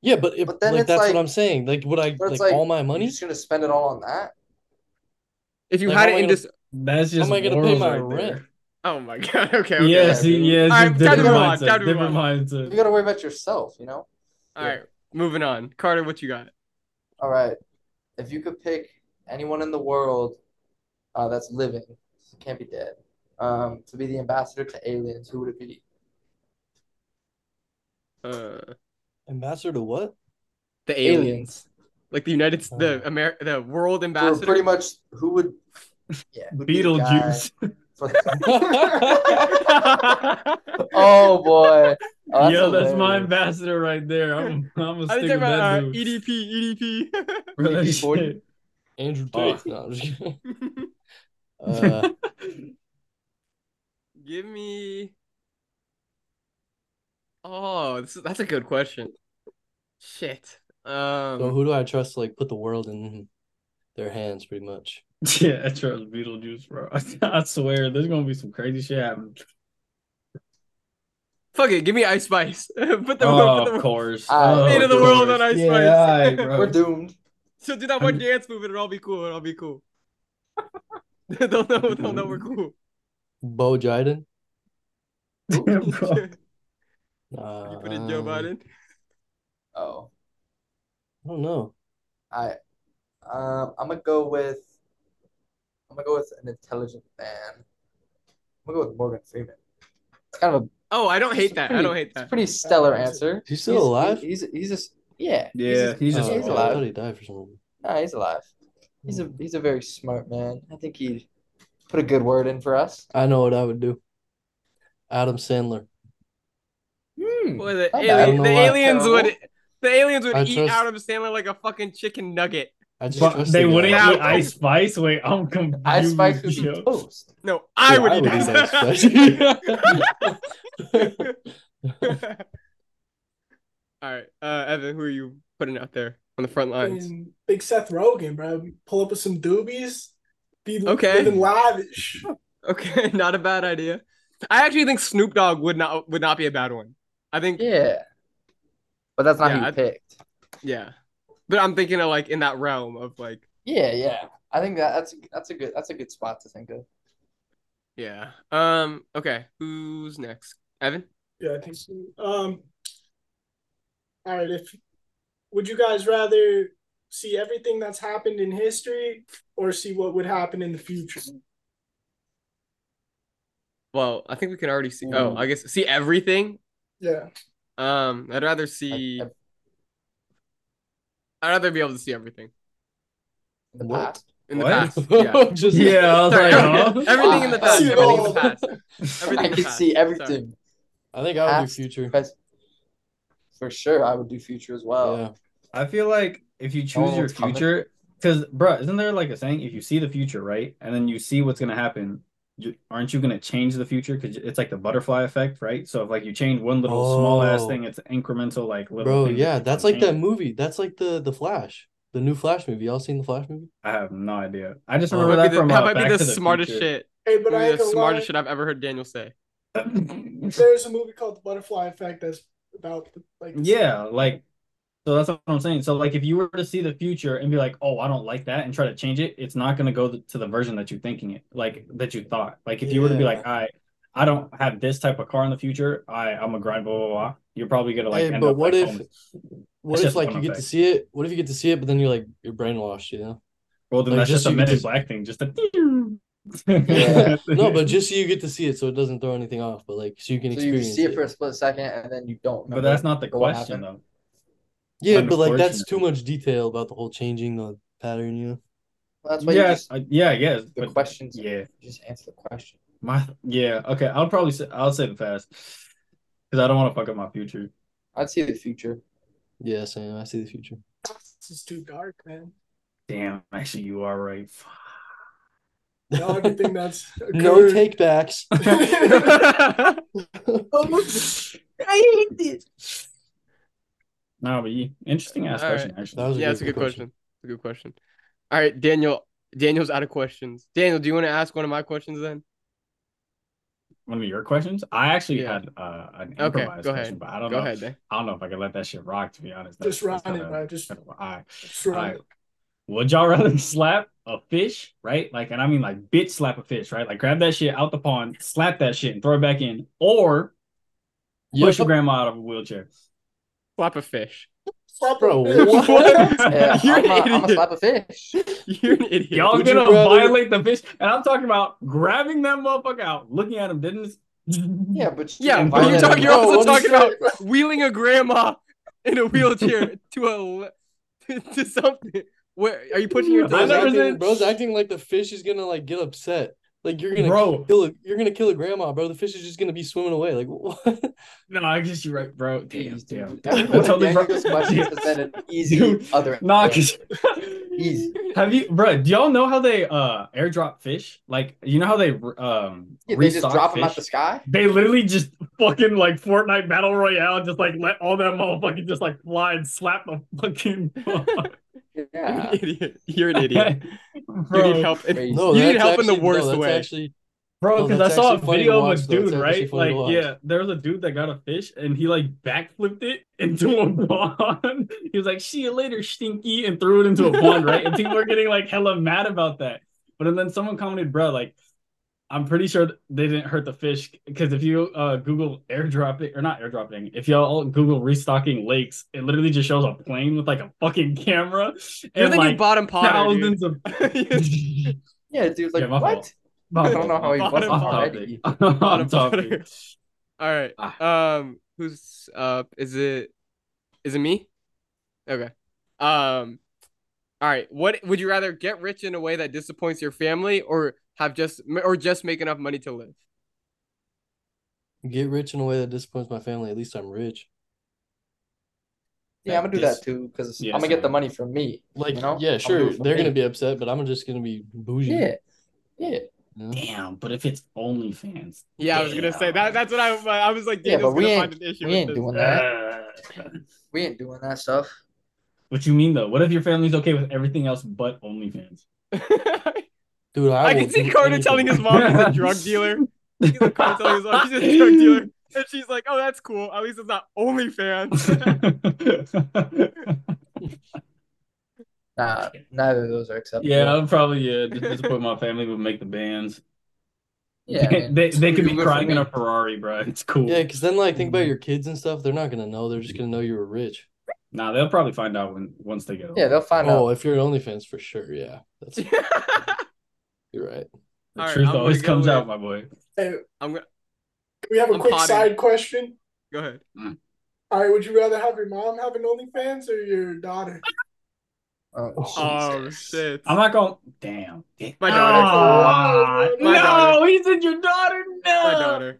Yeah, but if But then like it's that's like- what I'm saying. Like would I like, like all my You're money? just gonna spend it all on that? If you Like, had it in I and gonna- just that's just. am I gonna pay my right rent? there. oh my god, okay, okay. Yeah, okay. see, yeah, it's All right, different mindset. time different on. You gotta worry about yourself, you know? All right, moving on. Carter, what you got? All right. If you could pick anyone in the world uh, that's living, can't be dead, um, to be the ambassador to aliens, who would it be? Uh, Ambassador to what? the aliens, like the United, the Uh. Amer, the world For ambassador. pretty much who would yeah, who'd be the guy Beetlejuice. oh boy. Oh, Yo, that's my ambassador right there. I'm, I'm a I stick think with about that dude. EDP, EDP. Bro, EDP-40. shit. Andrew Oh. Tate. No, I'm just kidding. Uh, Give me. Oh, this is, that's a good question. Shit. Um. so who do I trust to like put the world in their hands, pretty much? Yeah, I trust Beetlejuice, bro. I swear, there's gonna be some crazy shit happening. Fuck it, give me Ice Spice. put the, Oh, put the of course. Ah, Oh, fate of the world course. on Ice yeah, Spice. alright, bro. We're doomed. So do that one I'm- dance move and it'll all be cool. It'll all be cool. they'll know. They'll know we're cool. Bo Jiden. Damn, bro. Uh, you put in Joe Biden. Oh. I don't know. I um I'm gonna go with I'm gonna go with an intelligent man. I'm gonna go with Morgan Freeman. It's kind of a Oh, I don't hate it's a that. I don't hate It's a that. pretty stellar answer. He's he still alive? He's he's just yeah. Yeah, he's just Oh, he's I alive. thought he died for some reason. Nah, he's alive. He's a he's a very smart man. I think he put a good word in for us. I know what I would do. Adam Sandler. Hmm. Boy, the, alien, the know why. aliens would the aliens would I eat trust- Adam Sandler like a fucking chicken nugget. I just But they wouldn't Yeah. eat Ice Spice. Wait, I'm confused. Ice Spice would be toast. No, I Yeah, would I eat would Ice eat Ice All right, uh, Evan, who are you putting out there on the front lines? And big Seth Rogen, bro. Pull up with some doobies. Be Okay. living lavish. Okay, not a bad idea. I actually think Snoop Dogg would not would not be a bad one. I think yeah, Yeah. But that's not Yeah, who you I- picked. but But I'm thinking of like in that realm of like, Yeah, yeah. I think that that's that's a good that's a good spot to think of. yeah. Um. Okay. Who's next? Evan. Yeah, I think so. Um, all right. If would you guys rather see everything that's happened in history or see what would happen in the future? Well, I think we can already see. Oh, I guess see everything. Yeah. Um. I'd rather see. Like, I'd rather be able to see everything in the What? past. in the What? past. Yeah. Just Yeah, I was Sorry, like, huh? everything in the past. Everything in the past. Everything I in can past. see Sorry. everything. I think I would do future. pres- For sure, I would do future as well. Yeah. I feel like if you choose one your knows coming. future, because, bro, isn't there like a saying? If you see the future, right, and then you see what's gonna happen, you, aren't you gonna change the future? Because it's like the butterfly effect, right? So if like you change one little small ass Oh. thing, it's incremental, like little. Bro, things yeah, keep that's on like that movie. That's like the the Flash, the new Flash movie. Y'all seen the Flash movie? I have no idea. I just Oh. remember That that be the, from that uh, might be the the smartest Future. shit. Hey, but I the smartest shit i've ever heard Daniel say. There's a movie called The Butterfly Effect that's about the, like Yeah, like so that's what I'm saying. So like if you were to see the future and be like, "Oh, I don't like that," and try to change it, it's not going to go th- to the version that you're thinking it, like that you thought. Like if you were to be like, "I I don't have this type of car in the future. I I'm a grind blah blah blah." You're probably going to like Hey, end but up what like if oh, homeless. what It's if like one you get to see it? What if you get to see it, but then you're like you're brainwashed, you know? Well, then like, that's just just a you get Men in to- Black thing, just a Yeah. No, but just so you get to see it, so it doesn't throw anything off. But like, so you can So you see it for a split second and then you don't. But that's not the question happened. though. Yeah, but like that's too much detail about the whole changing the pattern, you know? Well, that's why Yeah, you just I- yeah, I guess. the But questions. yeah. Just answer the question. My yeah, okay. I'll probably say I'll say the fast because I don't want to fuck up my future. I'd see the future. Yeah, Sam, I see the future. This is too dark, man. Damn, actually, you are right. The only think that's No occurred- take backs. Oh, I hate this. No, but you, interesting ass All question. That Actually, was yeah, good, it's a good question. question. It's a good question. All right, Daniel. Daniel's out of questions. Daniel, do you want to ask one of my questions then? one of your questions. I actually Yeah. had uh, an Okay, improvised go question, ahead. but I don't Go know. ahead, then. I don't know if I can let that shit rock. To be honest, Just run it, bro. Just, kinda- all right. just run Alright. it. Would y'all rather slap a fish, right? Like, and I mean like bitch slap a fish, right? Like grab that shit out the pond, slap that shit, and throw it back in, or Yeah, push your grandma out of a wheelchair. Slap a fish. Slap Bro, it. what? Yeah, You're I'm an gonna idiot. slap a fish. You're an idiot. Y'all Would gonna rather- violate the fish, and I'm talking about grabbing that motherfucker out, looking at him, didn't. Yeah, but Yeah, don't but you're violate talking. You're also talking about wheeling a grandma in a wheelchair to a to something. Where are you putting your I Bro's toes? never acting, bro's acting like the fish is gonna like get upset. Like you're gonna Bro. kill a, you're gonna kill a grandma, bro. The fish is just gonna be swimming away. Like what? No, I guess you're right, bro. Damn, Jeez, damn, dude. damn. Every Totally, bro. Daniel's questions an easy Dude, other. Nah, answer. cause Easy. have you, bro? Do y'all know how they uh airdrop fish? Like, you know how they um Yeah, they just restock drop them fish? out the sky. They literally just fucking like Fortnite Battle Royale, just like let all that motherfucking just like fly and slap the fucking. You're Yeah. an idiot. You're an idiot. You need help. in- No, you need that's help in the actually- no, worst way. Actually, bro. No, Because I saw a actually funny to video of a dude, It's actually right? Like, yeah, there was a dude that got a fish and he like backflipped it into a pond. he was like, "See you later, stinky," and threw it into a pond, right? And people were getting like hella mad about that. But and then someone commented, "Bro, like." I'm pretty sure they didn't hurt the fish because if you uh, Google airdropping or not airdropping, if y'all Google restocking lakes, it literally just shows a plane with like a fucking camera You're and like bottom Potter, dude. thousands of. Yeah, dude. Like Yeah, what? I don't know how he Bottom wasn't already. Off Bottom topic. Potter. All right. Ah. Um, who's up? Is it? Is it me? Okay. Um. All right. What would you rather get rich in a way that disappoints your family, or have just or just make enough money to live? get rich in a way that disappoints my family. At least I'm rich. Yeah, I'm gonna do Dis- that too because Yeah, I'm gonna get the money from me. Like, You know? yeah, sure, doing it they're gonna be upset, but I'm just gonna be bougie. Yeah, yeah, you know? Damn, but if it's OnlyFans, Yeah, I was gonna say that. That's what I. I was like, Yeah, but we ain't- find an issue we ain't this. doing that. Uh, we ain't doing that stuff. what you mean though? What if your family's okay with everything else but OnlyFans? Dude, I, I can see Carter telling his mom he's a drug dealer. He's like Carter telling his mom he's a drug dealer, and she's like, "Oh, that's cool. At least it's not OnlyFans." Nah, neither of those are acceptable. Yeah, I'm probably yeah. Just disappoint my family would make the bands. yeah. man. they they could be crying in a Ferrari, bro. It's cool. Yeah, because then like think about mm-hmm. your kids and stuff. They're not gonna know. They're just gonna know you were rich. Nah, they'll probably find out when once they get older. Yeah, they'll find Oh, out. Oh, if you're an OnlyFans for sure. Yeah, that's you're right. the All right, truth I'm always comes out, my boy. Hey, I'm gonna we have a I'm quick potting. side question. go ahead. All right, would you rather have your mom have an OnlyFans or your daughter? Oh, Oh shit. I'm not going. Damn. My daughter. Ah, My no, daughter. he said your daughter. No. My daughter.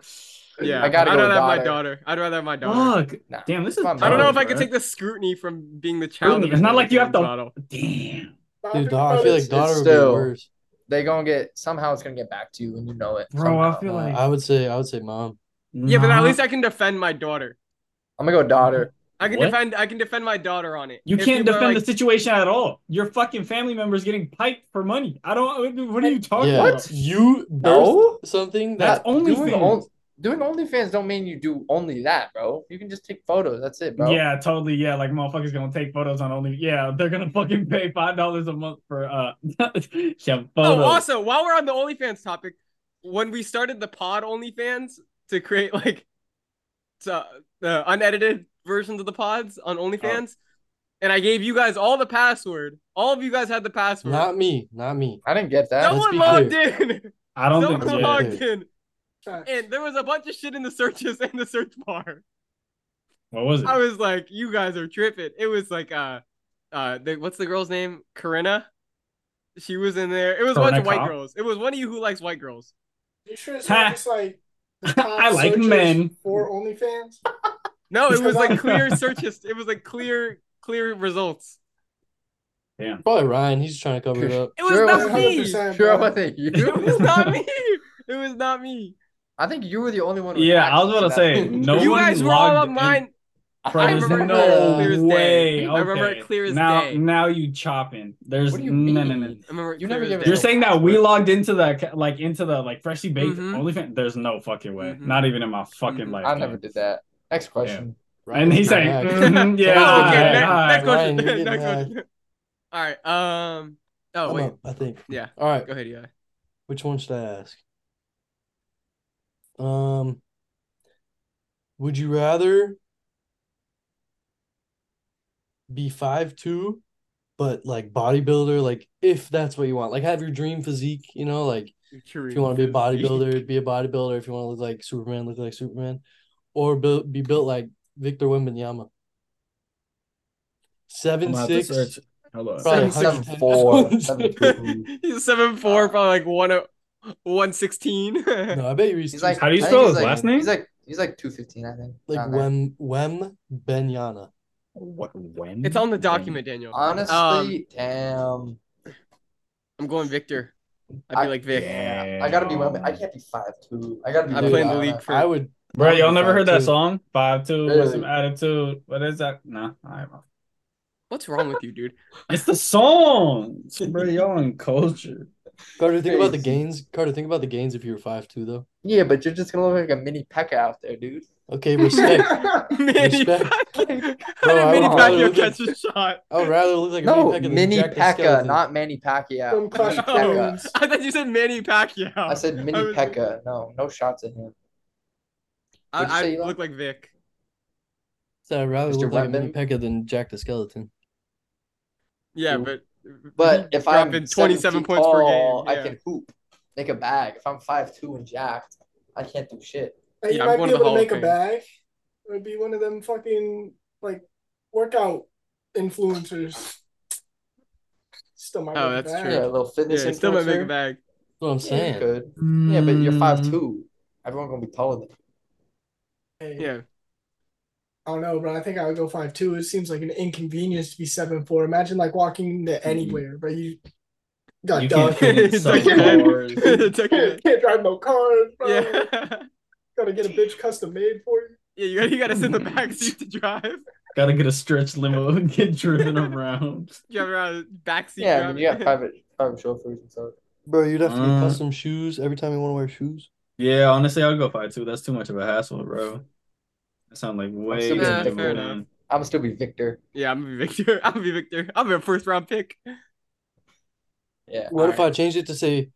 Yeah, I gotta I'd go rather have my daughter. daughter. I'd rather have my daughter. Fuck. Nah. Damn, this is. On, I don't know Daughter, if I could take the scrutiny from being the child. Scrutiny. It's not like you have to- model. Damn. Dude, dog, I feel like it's daughter would be still- worse. They gonna get somehow it's gonna get back to you and you know it. Bro, I somehow. feel Uh, like. I would say I would say mom. Yeah, but at least I can defend my daughter. I'm gonna go daughter. I can What? defend. I can defend my daughter on it. You If can't defend like, the situation at all. Your fucking family members getting piped for money. I don't. What are you talking Yeah, about? you No? birthed something That's that only doing, fans. on- doing OnlyFans don't mean you do only that, bro. You can just take photos. That's it, bro. Yeah, totally. Yeah, like motherfuckers gonna take photos on only. Yeah, they're gonna fucking pay five dollars a month for uh, yeah, Oh, also, while we're on the OnlyFans topic, when we started the pod OnlyFans to create like to, the unedited versions of the pods on OnlyFans, and I gave you guys all the password. All of you guys had the password. not me, not me. I didn't get that. let's Someone be logged in. I don't Someone think. so. Logged in, Facts. and there was a bunch of shit in the searches in the search bar. What was it? I was like, you guys are tripping. It was like uh uh the, what's the girl's name? Corinna. She was in there. It was a bunch Corinna of white girls. It was one of you who likes white girls. You sure it's not just like the I like men. for OnlyFans? No, it was like clear I'm- searches. It was like clear clear results. Damn. Probably Ryan. He's trying to cover it up. It was Sure not me. Sure, I think you. It was not me. It was not me. I think you were the only one. Yeah, I was access about to say, no you one guys were all logged mine. I remember no it clear as day. way. I remember Okay. it clear as now, day. Now you chopping. There's What do you no, mean? no, no. I remember it You clear never as gave it day. You're no saying that we password. logged into the like into the like freshly baked Mhm. OnlyFans? There's no fucking way. Mhm. Not even in my fucking Mhm. life. I never did that. Next question. And he's like, Ryan's mhm, yeah, Oh, okay, alright, next, alright. next question. Ryan, next question. All right. Um. Oh I'm wait. up, I think. Yeah. All right. Go ahead. Yeah. Which one should I ask? Um, would you rather be five two, but like bodybuilder, like if that's what you want, like have your dream physique, you know, like if you want to be a bodybuilder, be a bodybuilder. If you want to look like Superman, look like Superman, or build, be built like Victor Wembanyama. I'm Seven gonna have to six. search. Hold. Probably Seven, 110 seven, four, pounds. seven, two. He's seven four, probably like one oh, one sixteen. No, I bet you he's, He's like. How do you spell his like- last name? He's like. He's like two fifteen, I think. like Down there. Wem Wem Benyana. What? When? it's on the document, Daniel. Honestly, Um, damn. I'm going Victor. I'd I- be like Vic. Yeah. I gotta be Wemby. I can't be five two. I gotta be. I Wemby play in the Wemby. league for- I would. Bro, y'all be never heard that song? Five two with some attitude. What is that? Nah, I don't. What's wrong with you, dude? It's the song. Bro, y'all in culture. Carter, think about the gains. Carter, think about the gains if you were five two though. Yeah, but you're just gonna look like a mini Pekka out there, dude. Okay, respect. Mini Respect. Pacquiao. Bro, I How did Mini would rather Pacquiao look catch a shot? I would rather look like a No, mini Pekka mini Jack Pekka, not Manny Pacquiao. From Clash of Mini Pekka. I thought you said Manny Pacquiao. I said mini I was- Pekka. No, no shots at him. What'd you I, say, I look like Vic. So I'd rather Mr. look like a mini Wemben? Pekka than Jack the Skeleton. Yeah, Cool. but But if I'm dropping 27 27 points per game, I can hoop, make a bag. If I'm five two and jacked, I can't do shit. Yeah, you I'm might going be to able to Hall of make a bag. It would be one of them fucking like workout influencers. Still might Oh, make a that's bag. true. Yeah, a little fitness yeah, still might make a bag. That's what I'm Yeah, you saying. could. Yeah, but you're five Mm. two. Everyone gonna be taller than you. Yeah. I don't know, but I think I would go five two. It seems like an inconvenience to be seven four. Imagine like walking into anywhere, but you got You done. can't fit in It's some like your cars. It's can't, can't drive no cars, bro. Yeah. Gotta get a bitch custom made for you. Yeah, you gotta, you gotta sit in the back seat to drive. Gotta get a stretch limo and get driven around. Drive around backseat. Yeah, I driving. mean, you got private private chauffeurs and stuff. Bro, you'd have to get Uh. custom shoes every time you want to wear shoes. Yeah, honestly, I'll go five two. That's too much of a hassle, bro. That sounds like way still too getting Nah, much of fair enough. I'm gonna still be Victor. Yeah, I'm gonna be Victor. I'm gonna be Victor. I'm a first round pick. Yeah. What if alright. I changed it to say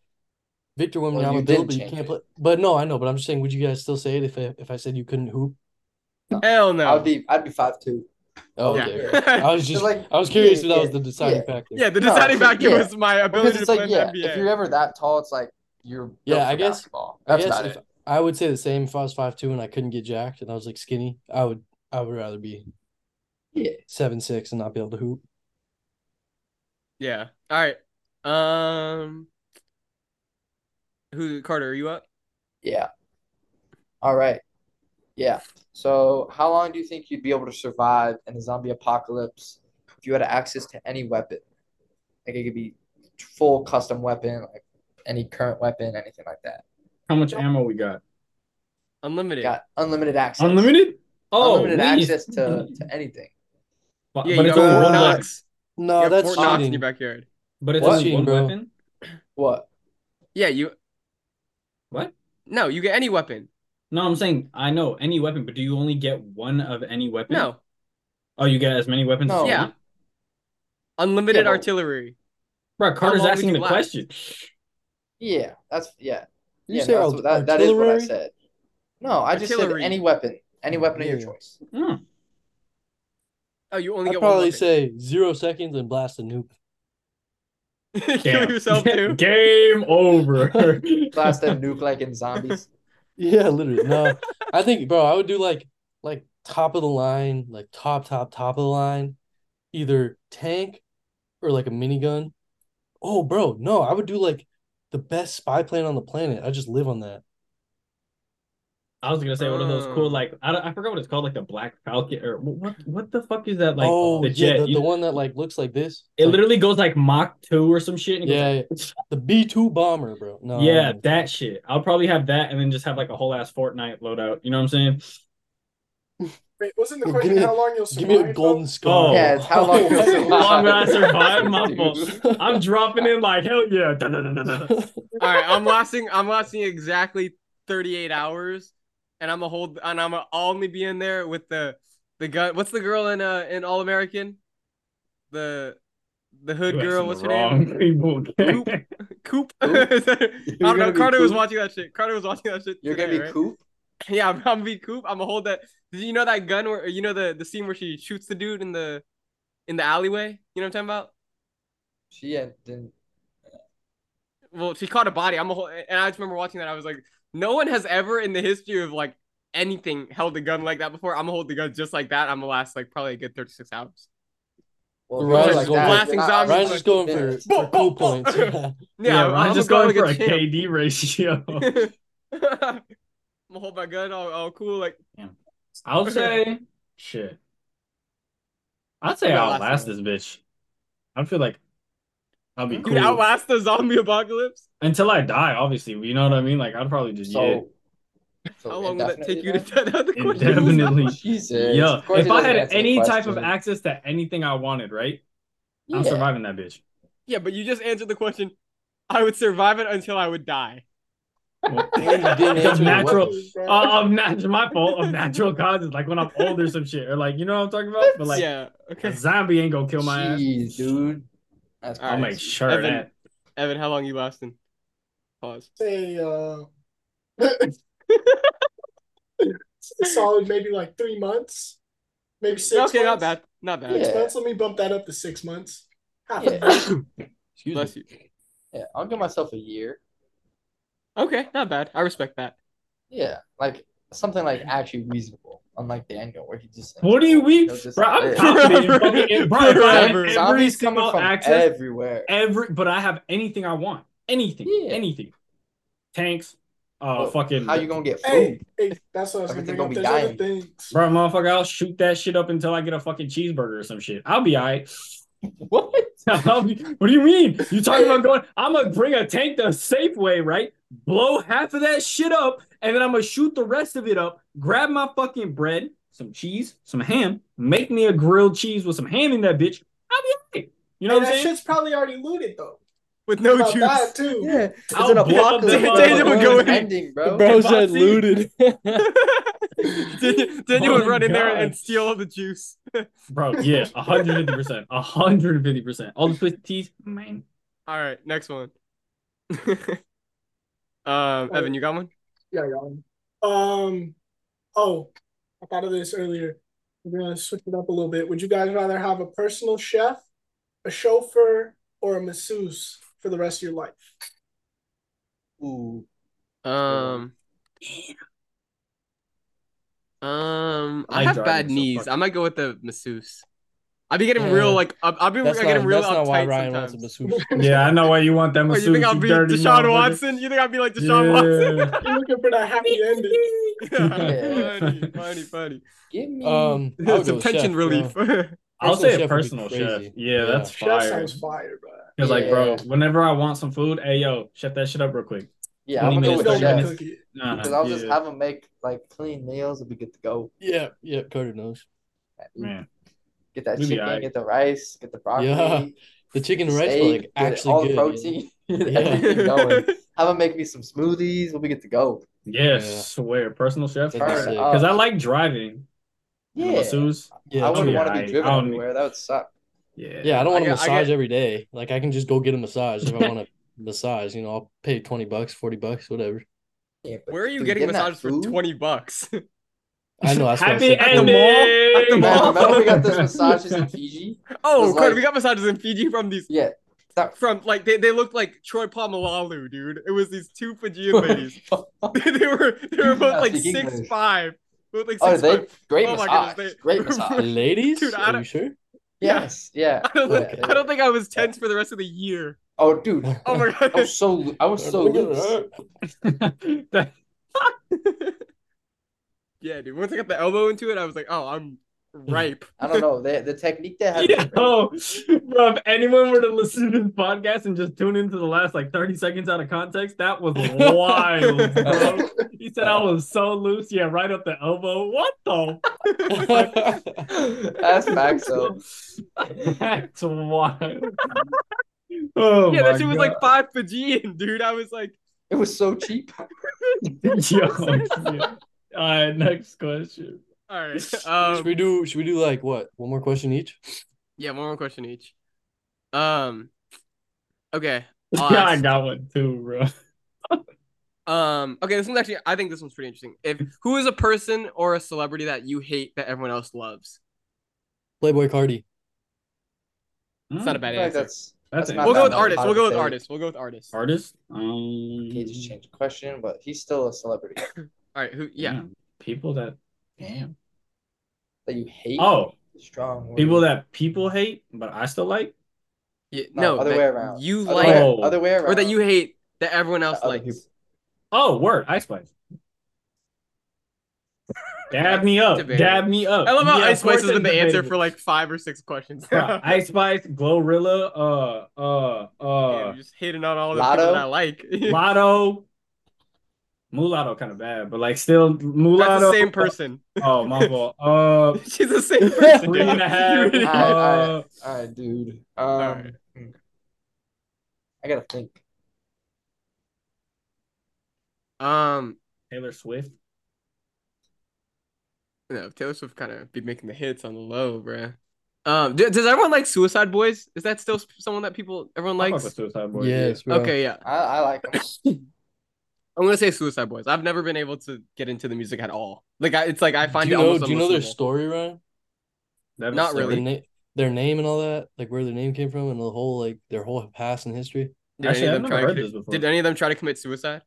Victor Well, Wembanyama you Bill, but you can't it. play? But no, I know. But I'm just saying, would you guys still say it if I, if I said you couldn't hoop? Hell no. I'd be I'd be five two. Oh, yeah. okay. I was just like- I was curious yeah, if that was the deciding yeah. factor. yeah, the No, deciding factor yeah. was my Because ability it's to like play yeah, NBA. if you're ever that tall, it's like you're Yeah, I guess- basketball. I guess about if it. I would say the same if I was five two and I couldn't get jacked and I was like skinny. I would I would rather be Yeah. seven six and not be able to hoop. Yeah. All right. Um. Who Carter? Are you up? Yeah. All right. Yeah. So, how long do you think you'd be able to survive in a zombie apocalypse if you had access to any weapon? Like it could be full custom weapon, like any current weapon, anything like that. How much ammo we got? Unlimited. Got unlimited access. Unlimited? Oh, unlimited we- access to, to anything. But, Yeah, but you it's got only Fort one weapon. Knox. No, You got that's Fort Knox in your backyard. But it's What? only one Cheating, bro. weapon. What? Yeah. You. What? No, you get any weapon. No, I'm saying I know any weapon, but do you only get one of any weapon? No. Oh, you get as many weapons. No. as Yeah. Unlimited Yeah, artillery. Bro, Carter's asking the last? question. Yeah, that's yeah. You yeah, say no, that's, what- that, that is what I artillery? said. No, I just Artillery. said any weapon. Any weapon of your choice. Hmm. Oh, you only I'd get one probably weapon. say zero seconds and blast a nuke. Kill yourself too. Game over. Blast them nuke like in zombies. Yeah, literally. No, I think, bro, I would do like like top of the line, like top, top, top of the line, either tank or like a minigun. Oh, bro, no, I would do like the best spy plane on the planet. I just live on that. I was gonna say one of those cool, Uh. like I, don't, I forgot what it's called, like the Black Falcon or what? What the fuck is that? Like oh, the yeah, jet. the, You- the one that like looks like this. it Like, literally goes like Mach two or some shit. And yeah, goes yeah. the B two bomber, bro. No, yeah, no. that shit. I'll probably have that, and then just have like a whole ass Fortnite loadout. You know what I'm saying? Wait, wasn't the Give question me- how long you'll Give me a golden though? scar. Oh. Yeah, it's how long you'll survive. Long will I survive? My I'm dropping in like hell yeah. Da-da-da-da-da. All right, I'm lasting. I'm lasting exactly 38 hours, and I'm a hold. And I'm a, I'll only be in there with the the gun. What's the girl in uh in All American? The the hood You girl. What's her name? wrong people. Coop. Coop. I don't know. be Carter was watching that shit. Carter was watching that shit. You're today, gonna be right? Coop. Yeah, I'm, I'm gonna be Coop. I'm gonna hold that. Did you know that gun where you know the the scene where she shoots the dude in the in the alleyway? You know what I'm talking about? She had didn't. well, she caught a body. I'm a whole, and I just remember watching that. I was like, no one has ever in the history of like anything held a gun like that before. I'm gonna hold the gun just like that. I'm gonna last like probably a good 36 hours. Well, Ryan's if just going- that, Blasting zombies Ryan's just going for, minutes. for cool points. Yeah. Yeah, Yeah, I'm, I'm I'm just gonna going for a a champ. KD ratio. I'm gonna hold my gun all, all cool. Like, I'll say shit. I'd say I'll last last this bitch. I feel like I'll be you cool outlast the zombie apocalypse. until I die. Obviously, you know what I mean. Like I'd probably just yeah. So, so How long will that take you indefinitely to? the question Indefinitely. was- Jesus. Yo, Of course if I had any type of access to anything I wanted, right? I'm Yeah. surviving that bitch. Yeah, but you just answered the question. I would survive it until I would die. Well, And you didn't because answer the natural, uh, of natural, my fault of natural causes, like when I'm old or some shit, or like you know what I'm talking about. But like yeah. Okay. a zombie ain't gonna kill my ass. Dude. That's I'll right. make sure Evan. that. Evan, how long you lasting? Pause. Say uh solid maybe like three months. Maybe six okay, not bad. Not bad. Six Yeah. months. Let me bump that up to six months. Half Yeah. Excuse Bless me. you. Yeah, I'll give myself a year. Okay, not bad. I respect that. Yeah, like something like actually reasonable, unlike the Daniel, where he just. What do you mean, bro? I'm live. confident in fucking in- bro. If I have Forever. every Zombies coming single from access, everywhere. every, but I have anything I want, anything, Yeah. anything, tanks, uh, Well, fucking. How you gonna get food? hey, hey, that's what I was gonna Everything bring gonna up. be other dying. things. Bro, motherfucker, I'll shoot that shit up until I get a fucking cheeseburger or some shit. I'll be alright. What? What do you mean? You talking about going? I'm gonna bring a tank to Safeway, right? Blow half of that shit up, and then I'm gonna shoot the rest of it up. Grab my fucking bread, some cheese, some ham. Make me a grilled cheese with some ham in that bitch. I'll be alright. You know Hey, what I'm that saying? shit's probably already looted though. With no About juice. that too. Yeah, it's I'll an blow apocalypse. the bro. Daniel would go in. ending, bro. Bro Bossy. said looted. Daniel, Daniel would Oh my run in there and steal all the juice. Bro, yeah, 150%. 150%. All the twisted teas, man. All right, next one. um, Evan, you got one? Yeah, yeah. Um. Oh, I thought of this earlier. We're gonna switch it up a little bit. Would you guys rather have a personal chef, a chauffeur, or a masseuse for the rest of your life? Ooh, Um. Um, I I have bad it, so knees. fuck I might go with the masseuse. I'll be getting Yeah. real like I'll, I'll be That's getting not, real that's not why Ryan sometimes. wants a masseuse. Yeah, I know why you want that masseuse. you think I'll be Deshaun motherfucker. Watson? You think I'll be like Deshaun Watson? You're looking for that happy ending. Yeah, funny, funny, funny. give me. Um, I would go Some with tension chef, relief. Bro. I'll say a personal chef. Yeah, Yeah. that's Chef fire. sounds fire, bro. Because like, bro, whenever I want some food, hey yo, chef that shit up real quick. yeah, I'm 20 gonna go with chef minutes. cook it. Nah, because I'll just have them make like clean meals. It'll be good to go. Yeah, yeah, Carter knows. man. Get that We chicken, alright. get the rice, get the broccoli. Yeah. The chicken and rice steak, like actually all good. the yeah. protein, get everything going. Have them make me some smoothies. We'll be good to go. Yes, Yeah. swear, personal chef. That'd be Turn sick. up. Because I like driving. Yeah, Masseuse. Yeah, I wouldn't yeah, want to be driven I don't- everywhere. That would suck. Yeah. Yeah, I don't want I a get- I massage get- every day. Like I can just go get a massage if I want a massage. You know, I'll pay twenty bucks, forty bucks, whatever. Yeah, Where are you getting getting massages for twenty bucks? I know. That's what I Happy said. At the mall? At the mall? remember we got those massages in Fiji? oh, was like- we got massages in Fiji from these Yeah. That, from like they, they looked like Troy Polamalu, dude. It was these two Fijian ladies. they were they were both like six English. five. Both like oh, six they great Oh massage. goodness, they- Great massage. Ladies, Dude, I are you don't- sure? Yes. Yeah. I don't think yeah, I don't think I was tense for the rest of the year. Oh, dude. Oh my god. I was so I was so Look loose. yeah, dude. Once I got the elbow into it, I was like, oh, I'm Mm-hmm. ripe. I don't know. The the technique they had. oh, bro, if anyone were to listen to this podcast and just tune into the last like 30 seconds out of context, that was wild, bro. He said I was so loose. Yeah, right up the elbow. What the? That's facts though. That's wild. Oh yeah, my that shit was God. like five Fijian, dude. I was like, It was so cheap. Yo, yeah. All right, next question. All right. should Um, we do? Should we do like what? One more question each? yeah, one more question each. Um, okay. I'll Yeah, I got one too, bro. Um, okay, this one's actually I think this one's pretty interesting. If who is a person or a celebrity that you hate that everyone else loves? Playboi Carti. It's not a bad I like answer. that's That's That's it. We'll go with artists. We'll go with artists. We'll go with artists. All Artist? Um, okay. Just change the question, but he's still a celebrity All right. who? Yeah. damn, People that damn. that you hate. Oh, strong. word. people that people hate, but I still like. yeah No, no, other way around. You Other like way, Oh. other way around. or that you hate that everyone else Other likes. people. Oh, word, Ice Spice. Dab me up. Debatable. Dab me up. I love how Yeah, Ice Spice has been the answer for like five or six questions. Bro, Ice Spice, Glorilla, uh, uh, Yeah, uh, you're just hitting on all the Latto? people that I like. Latto. Mulatto kind of bad, but like still mulatto. That's Mulatto. the same person. Oh, my fault. Uh, She's the same person. Three and a half. All right, uh, all right, all right dude. Um, Alright. I gotta think. Um, Taylor Swift. no, Taylor Swift kind of be making the hits on the low, bruh. Um, d- does everyone like Suicide Boys? Is that still someone that people everyone I fuck with likes? Suicide Boys. Yes. bro. Okay, yeah. I, I like him. I'm gonna say Suicide Boys. I've never been able to get into the music at all. Like, I, it's like I find do you it know? almost Do you know their story, Ryan? That Not really. Their, na- their name and all that, like where their name came from, and the whole like their whole past and history. Did Actually, any of I've them never try to heard commit- this before. Did any of them try to commit suicide?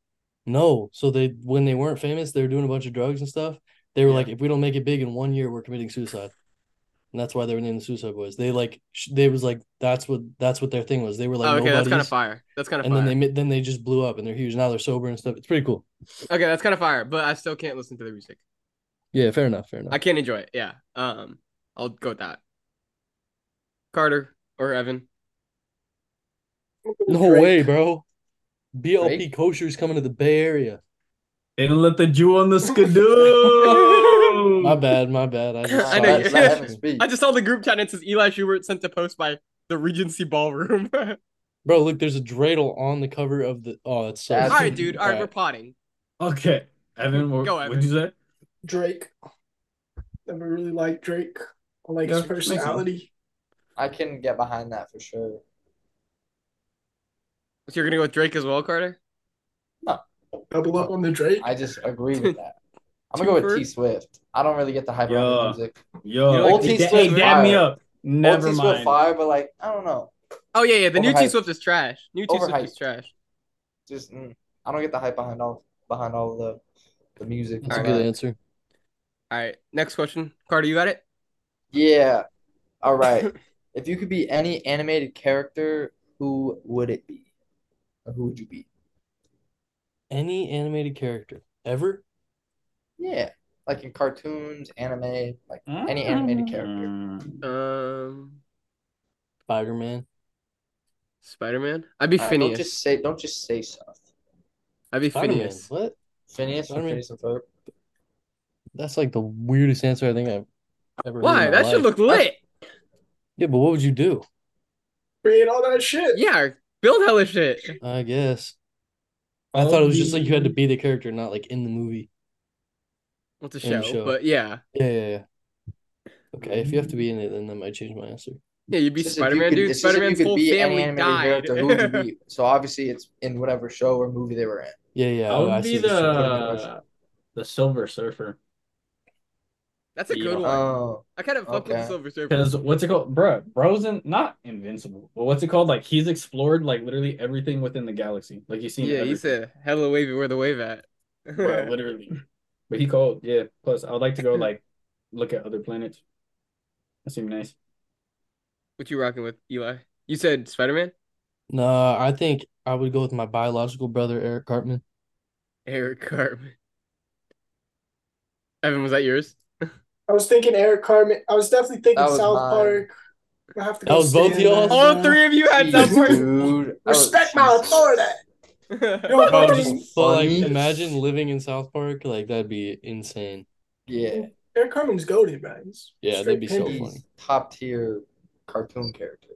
No, so they when they weren't famous, they were doing a bunch of drugs and stuff. They were Yeah. like, if we don't make it big in one year, we're committing suicide, and that's why they were named the Suicide Boys. They like sh- they was like that's what that's what their thing was. They were like oh, okay, that's kind of fire. That's kind of and fire. then they then they just blew up and they're huge. Now they're sober and stuff. It's pretty cool. Okay, that's kind of fire, but I still can't listen to the music. Yeah, fair enough. Fair enough. I can't enjoy it. Yeah. Um, I'll go with that. Carter or Evan. no Drake. way, bro. BLP Drake? kosher's coming to the Bay Area. They didn't let the Jew on the skidoo. My bad, my bad. I just I saw know. it. Let, let Evan speak. I just saw the group chat and it says Eli Shubert sent a post by the Regency Ballroom. Bro, look, there's a dreidel on the cover of the. Oh, that's so. All right, dude. All right, we're potting. Okay, Evan, what, Go, what'd you say? Drake. Never really liked Drake. I like Yeah, his personality. I can get behind that for sure. So you're gonna go with Drake as well, Carter? No. Double up on the Drake. I just agree with that. I'm gonna go with T Swift. I don't really get the hype around Yeah. the music. Yo, You like Old T Swift, hey, dab me up. Never Old T Swift mind. fire, but like I don't know. Oh yeah, yeah. The new T Swift is trash. New T Swift is trash. Just mm, I don't get the hype behind all behind all the the music. That's a good answer. All right, next question. Carter, you got it? Yeah. All right. if you could be any animated character, who would it be? Or who would you be? Any animated character ever? Yeah. Like in cartoons, anime, like any animated character. Mm. Um, Spider Man. Spider Man. I'd be All right, don't just say don't just say stuff. I'd be Spider Man. Phineas. What? Phineas from Spider-Man. Phineas and Ferb. That's like the weirdest answer I think I've ever heard. Why? in my That should look lit. Yeah, but what would you do? Create all that shit. Yeah, build hella shit. I guess. I I'll thought it was just like you had to be- be the character, not like in the movie. What's a the show? show. But yeah, Yeah, yeah, yeah. Okay, if you have to be in it, then that might change my answer. yeah, you'd be It's just if you Spider Man, dude. it's just if Spider Man's you whole family animated died. character, who would you be? So obviously it's in whatever show or movie they were in. Yeah, yeah. I oh, would I be see what you're saying. the the Silver Surfer. That's a good one. Oh, I kind of fuck with the. Silver Surfer. Because what's it called, bro? Bro's in, not invincible, but what's it called? Like he's explored like literally everything within the galaxy. Like he's seen. Yeah, he everything. said hella wavy. Where the wave at? Bro, literally. But he called, yeah. Plus, I would like to go like look at other planets. That seemed nice. what you rocking with, Eli? You said Spider Man. No, I think I would go with my biological brother, Eric Cartman. Eric Cartman. Evan, was that yours? I was thinking Eric Cartman. I was definitely thinking was South mine. Park. I have to That was both Stan, y'all's? man. All three of you had Jeez, South Park. dude. Respect my authority. Yo, Oh, just but, like imagine living in South Park, like that'd be insane. Yeah, Eric Cartman's goaded, man. He's Yeah, straight that'd be so funny. top tier cartoon character.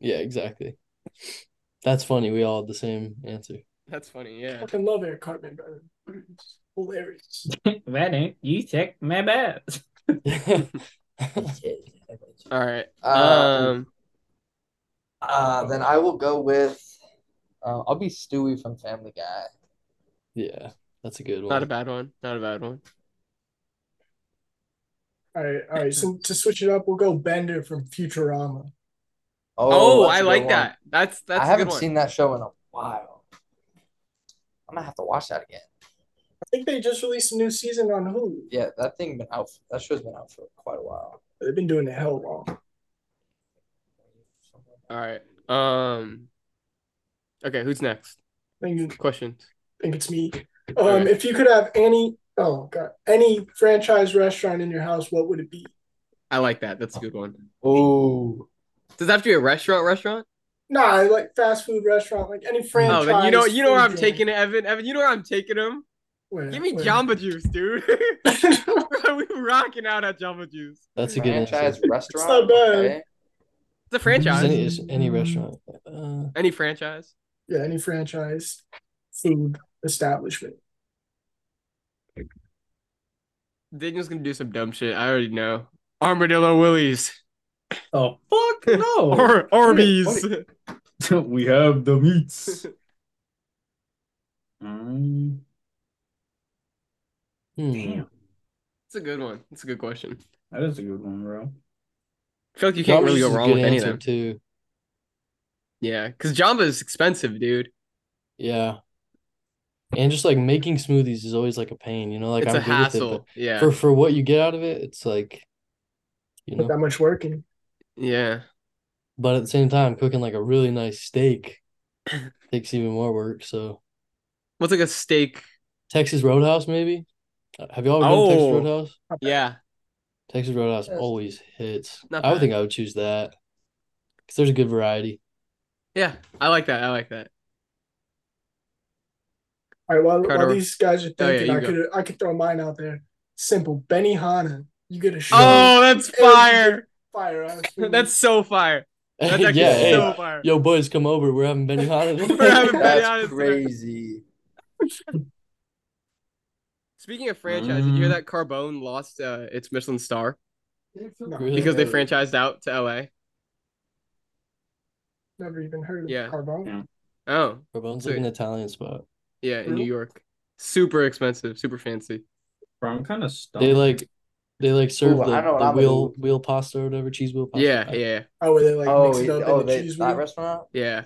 Yeah, exactly. That's funny. We all had the same answer. That's funny. Yeah. fucking love Eric Cartman, bro. It's hilarious. that ain't you check my bad. All right. Um, Um. Uh, then I will go with. Uh, I'll be Stewie from Family Guy. yeah, that's a good one. Not a bad one. Not a bad one. All right, all right. So to switch it up, we'll go Bender from Futurama. Oh, that's I a good like one. that. That's that's I haven't one. seen that show in a while. I'm gonna have to watch that again. I think they just released a new season on Hulu. Yeah, that thing been out. That show's been out for quite a while. They've been doing it hell long. All right. Um. Okay, who's next? I think, Questions. I think it's me. Um, Okay. if you could have any, oh god, any franchise restaurant in your house, what would it be? I like that. That's a good one. Oh, Does it have to be a restaurant? Restaurant? Nah, like fast food restaurant, like any franchise. Oh, you know, you know where I'm food taking it, Evan. Evan, you know where I'm taking him. Where- Give me where? Jamba Juice, dude. Bro, we rocking out at Jamba Juice. That's a good franchise answer. restaurant. not bad. Okay. It's a franchise. Any, is any restaurant. Uh, Any franchise. Yeah, any franchise food establishment. Daniel's gonna do some dumb shit. I already know. Armadillo Willies. Oh fuck no! Or Arby's. we have the meats. Mm, hmm. damn, It's a good one. It's a good question. that is a good one, bro. I feel like you can't Jamba really go wrong with any of them. too. Yeah, because Jamba is expensive, dude. Yeah. And just like making smoothies is always like a pain, you know. Like it's I'm a good with it, hassle. Yeah. for for what you get out of it, it's like, you Put know. that much work in. Yeah. But at the same time, cooking like a really nice steak takes even more work. So What's like a steak? Texas Roadhouse, maybe. Uh, Have you all been to Texas Oh. Roadhouse? Yeah. Texas Roadhouse Yes. always hits. I would think I would choose that because there's a good variety. Yeah. I like that. I like that. All right, while, Carter. while these guys are Oh, yeah, thinking, I go. could I could throw mine out there. Simple. Benihana. You get a show. Oh, that's And fire. Fire. That's so fire. That's actually yeah, hey, fire. yo, boys, come over. We're having Benihana. We're having today. Benihana. That's today. crazy. Speaking of franchise, did you hear Mm. that Carbone lost uh, its Michelin star No, Really? because they franchised out to LA? Never even heard of Yeah. Carbone. Yeah. Oh, Carbone's So- like an Italian spot. yeah, in New York. Super expensive, super fancy. Bro, I'm kind of stumped. They like, they like serve Ooh, the, the I'm gonna wheel do. wheel pasta or whatever cheese wheel pasta. Yeah, yeah, Oh, where they like Oh, mix it it- up oh, in the they, cheese that wheel. restaurant. yeah.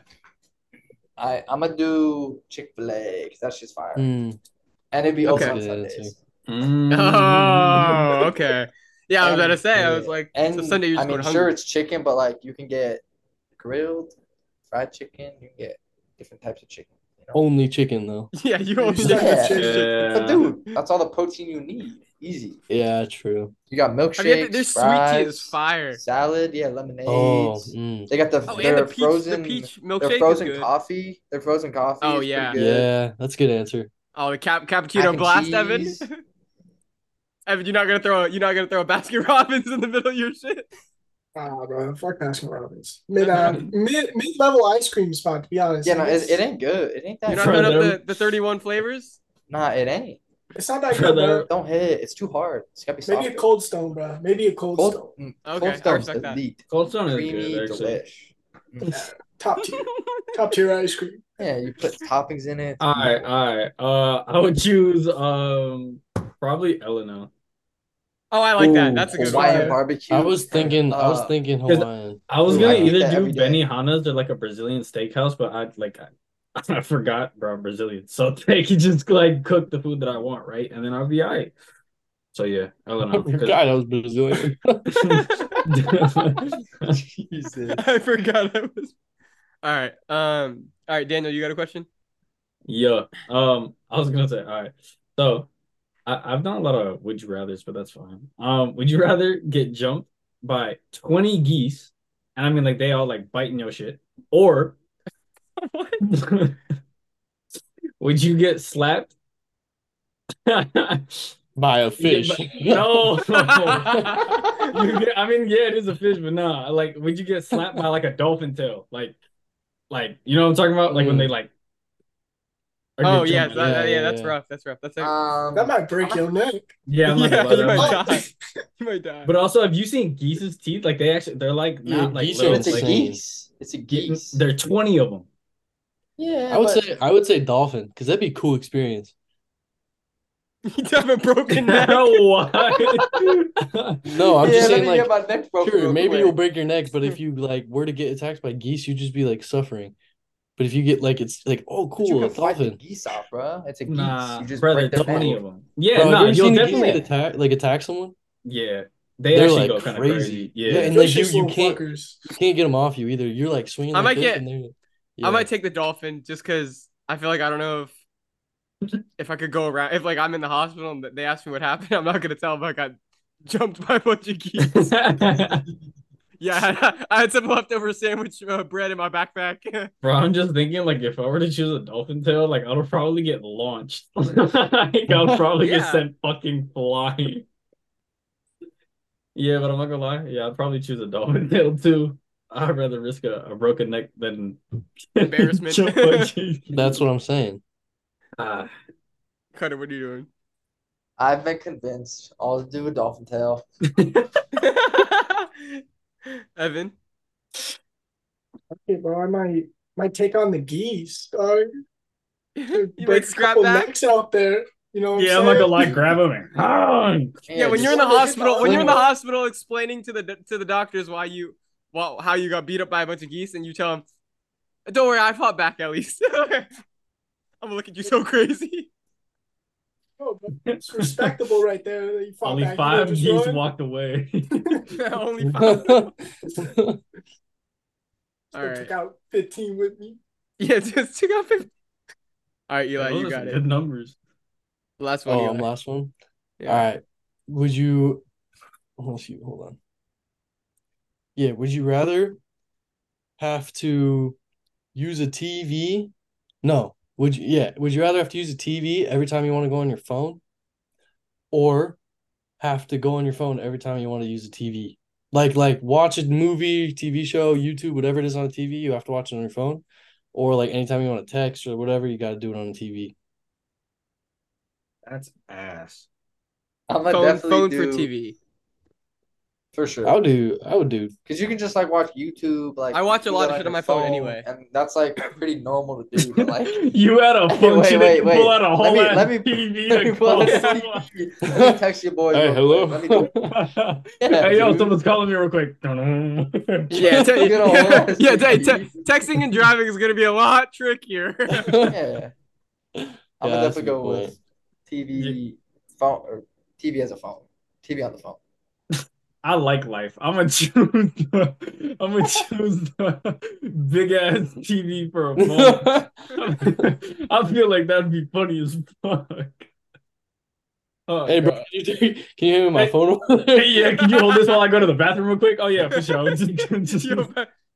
I I'm gonna do Chick Fil A because that's just fire, Mm, and it'd be Okay. open on Sundays. answer. Mm. Oh, okay. Yeah, I was about to And- say. I was like, And so Sunday you're I just mean, going sure hungry. it's chicken, but like you can get grilled, fried chicken. You can get different types of chicken. You know? Only chicken though. Yeah, you You only still get chicken. chicken. But dude, that's all the protein you need. Easy. Yeah, true. You got I mean, milkshakes, their sweet tea is fries, fire. salad, yeah, lemonade. Oh, mm. They got the Oh, and their the peach, frozen the peach their milkshake frozen is good. coffee. Their frozen coffee. Oh, is pretty yeah. good. yeah, that's a good answer. Oh, the cap Mac cappuccino blast, Evan. cheese. Evan, you're not gonna throw you're not gonna throw a Baskin Robbins in the middle of your shit. Ah, bro, fuck Baskin Robbins. Mid uh, mid mid level ice cream spot. To be honest, Yeah, no, it, it ain't good. It ain't that. You're not For good. up the, the 31 flavors. Nah, it ain't. it's not that For good, bro. Don't hit. It's too hard. It's gotta be Maybe a cold stone, bro. Maybe a cold, Cold, stone. mm, Okay, cold stone's respect that. Cold Stone is Creamy, good, actually. delish. Top tier, top tier ice cream. Yeah, you put toppings in it. All right, all right. Uh, I would choose um probably L&L. Oh, I like that. That's a good Hawaiian one. barbecue. I was thinking, I was thinking Hawaiian. I was Ooh, gonna I either do. Benihana's or like a Brazilian steakhouse, but I like I, I forgot, bro, I'm Brazilian. So they can just like cook the food that I want, right? And then I'll be all right. So yeah, L&L. I forgot I was Brazilian. Jesus. I forgot I was. All right. Um. All right, Daniel, you got a question? Yeah. Um, I was gonna say, all right. So I, I've done a lot of would you rather's, but that's fine. Um, would you rather get jumped by 20 geese, and I mean like they all like biting your shit, or would you get slapped? By a fish. Yeah, no. Get- I mean, yeah, it is a fish, but nah. Like, would you get slapped by like a dolphin tail? Like, like you know what I'm talking about? Like when Mm. they like. Or Oh yeah, that- Yeah, yeah, yeah, that's rough. That's rough. That's like, Um, That might break your neck. yeah. I'm not yeah, you might that- die. You might die. But also, have you seen geese's teeth? Like they actually, they're like Yeah, not like geese but little. it's a like, insane. geese. It's a geese. There are 20 of them. Yeah, I would but- say I would say dolphin because that'd be a cool experience. you have a broken neck. what? No, I'm yeah, just saying me like get my neck broken sure, maybe quick. you'll break your neck, but if you like were to get attacked by geese, you'd just be like suffering. But if you get like it's like, oh But you cool, a can fight the dolphin. geese off, bro. It's a geese. Nah, you just brother, break their 20 of them. Yeah, Bro, nah, you ever you'll seen a geese definitely. get attack like attack someone? Yeah, they They're, actually like, go kind of crazy. crazy. Yeah, Yeah, and like you, you can't fuckers. you can't get them off you either. You're like swinging I like might this get- and they're I might take the dolphin just because I feel like I don't know if if I could go around if like I'm in the hospital and they ask me what happened, I'm not gonna tell if I got jumped by a bunch of geese. yeah, I had some leftover sandwich uh, bread in my backpack. Bro, I'm just thinking like if I were to choose a dolphin tail, like I'll probably get launched. like I'll probably Yeah. get sent fucking flying. Yeah, but I'm not gonna lie. Yeah, I'd probably choose a dolphin tail too. I'd rather risk a, a broken neck than Embarrassment. jump by geese. That's what I'm saying. Ah, Cutter, what are you doing? I've been convinced. I'll do a dolphin tail. Doing? Evan, Okay, bro. I might might take on the geese, dog. you Break might a scrap couple back. necks out there. You know what yeah, I'm I'm not saying? gonna lie, grab him and ah, Yeah, when you're in the hospital, when you're in the hospital explaining to the to the doctors why you well how you got beat up by a bunch of geese, and you tell them, "Don't worry, I fought back at least." I'm gonna look at you so crazy. Oh, but it's respectable right there. that You fought only back. Five didn't just geese walked away. Only five. All I right. took out 15 with me. Yeah, just took out 15. All right, Eli, Those you got some it. Good numbers. Last one. Oh, Eli. Last one. Yeah. All right. Would you? Oh shoot, hold on. Yeah. Would you rather have to use a TV? No. Would you? Yeah. Would you rather have to use a TV every time you want to go on your phone, or have to go on your phone every time you want to use a TV? Like like watch a movie, TV show, YouTube, whatever it is on a TV, you have to watch it on your phone. Or like anytime you want to text or whatever, you gotta do it on the TV. That's ass. I'm gonna Phone, definitely phone do for TV. For sure. I would do I would do Because you can just like watch YouTube, like I watch a lot of shit on my phone anyway. and that's like pretty normal to do. But like, you had a Wait, function wait, to wait. pull out a whole Let me- ass let me- TV let me to pull out call the someone. TV. Let me text your boys. Hey, real hello. quick. Let me do Yeah, hey, yo, dude. someone's calling me real quick. Yeah, te- Good old yeah, ass yeah, te- TV. te- texting and driving is gonna be a lot trickier. yeah. I'm Yeah, gonna that's a definitely go good with TV, phone, or TV as a phone. TV on the phone. I like life. I'm gonna choose. The, I'm gonna choose the big ass TV for a phone. I feel like that'd be funny as fuck. Oh, Hey bro, can you, can you hand me my Hey. phone? Hey, yeah, can you hold this while I go to the bathroom real quick? Oh yeah, for sure. Just- just- Yo,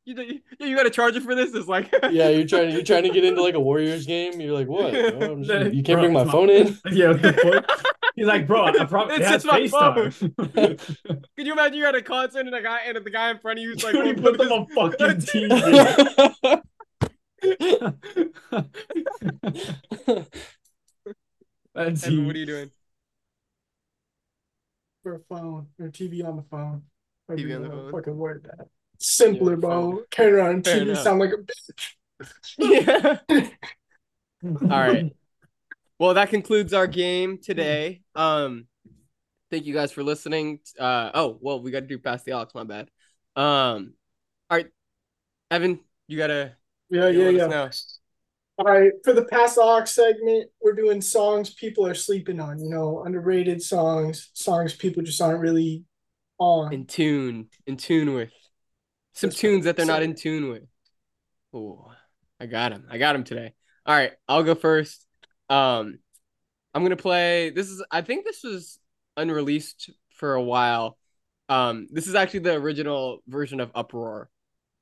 you, you, you got a charger for this? It's like Yeah, you're trying you're trying to get into like a Warriors game. You're like, what? No, just- you can't Bro, bring my it's phone in. yeah, what? He's like, bro, I probably It's it has just my phone. FaceTime. Could you imagine you're at a concert and a guy and the guy in front of you is like, Dude, he holding put them on fucking TV. That's Evan, what are you doing? for a phone or TV on the phone. However TV you on the wanna phone. Fucking word that. Simpler, Yeah, bro. Carry around Fair TV enough. sound like a bitch. Yeah. All right. Well, that concludes our game today. Um, thank you guys for listening. Uh, oh, well, we got to do past the Alex. My bad. Um, all right, Evan, you gotta Yeah, you yeah, let yeah. us All right, for the past aux segment, we're doing songs people are sleeping on. You know, underrated songs, songs people just aren't really on. in tune, in tune with some That's tunes right. that they're not in tune with. Oh, I got him. I got him today. All right, I'll go first. Um, I'm gonna play. This is. I think this was unreleased for a while. Um, this is actually the original version of Uproar.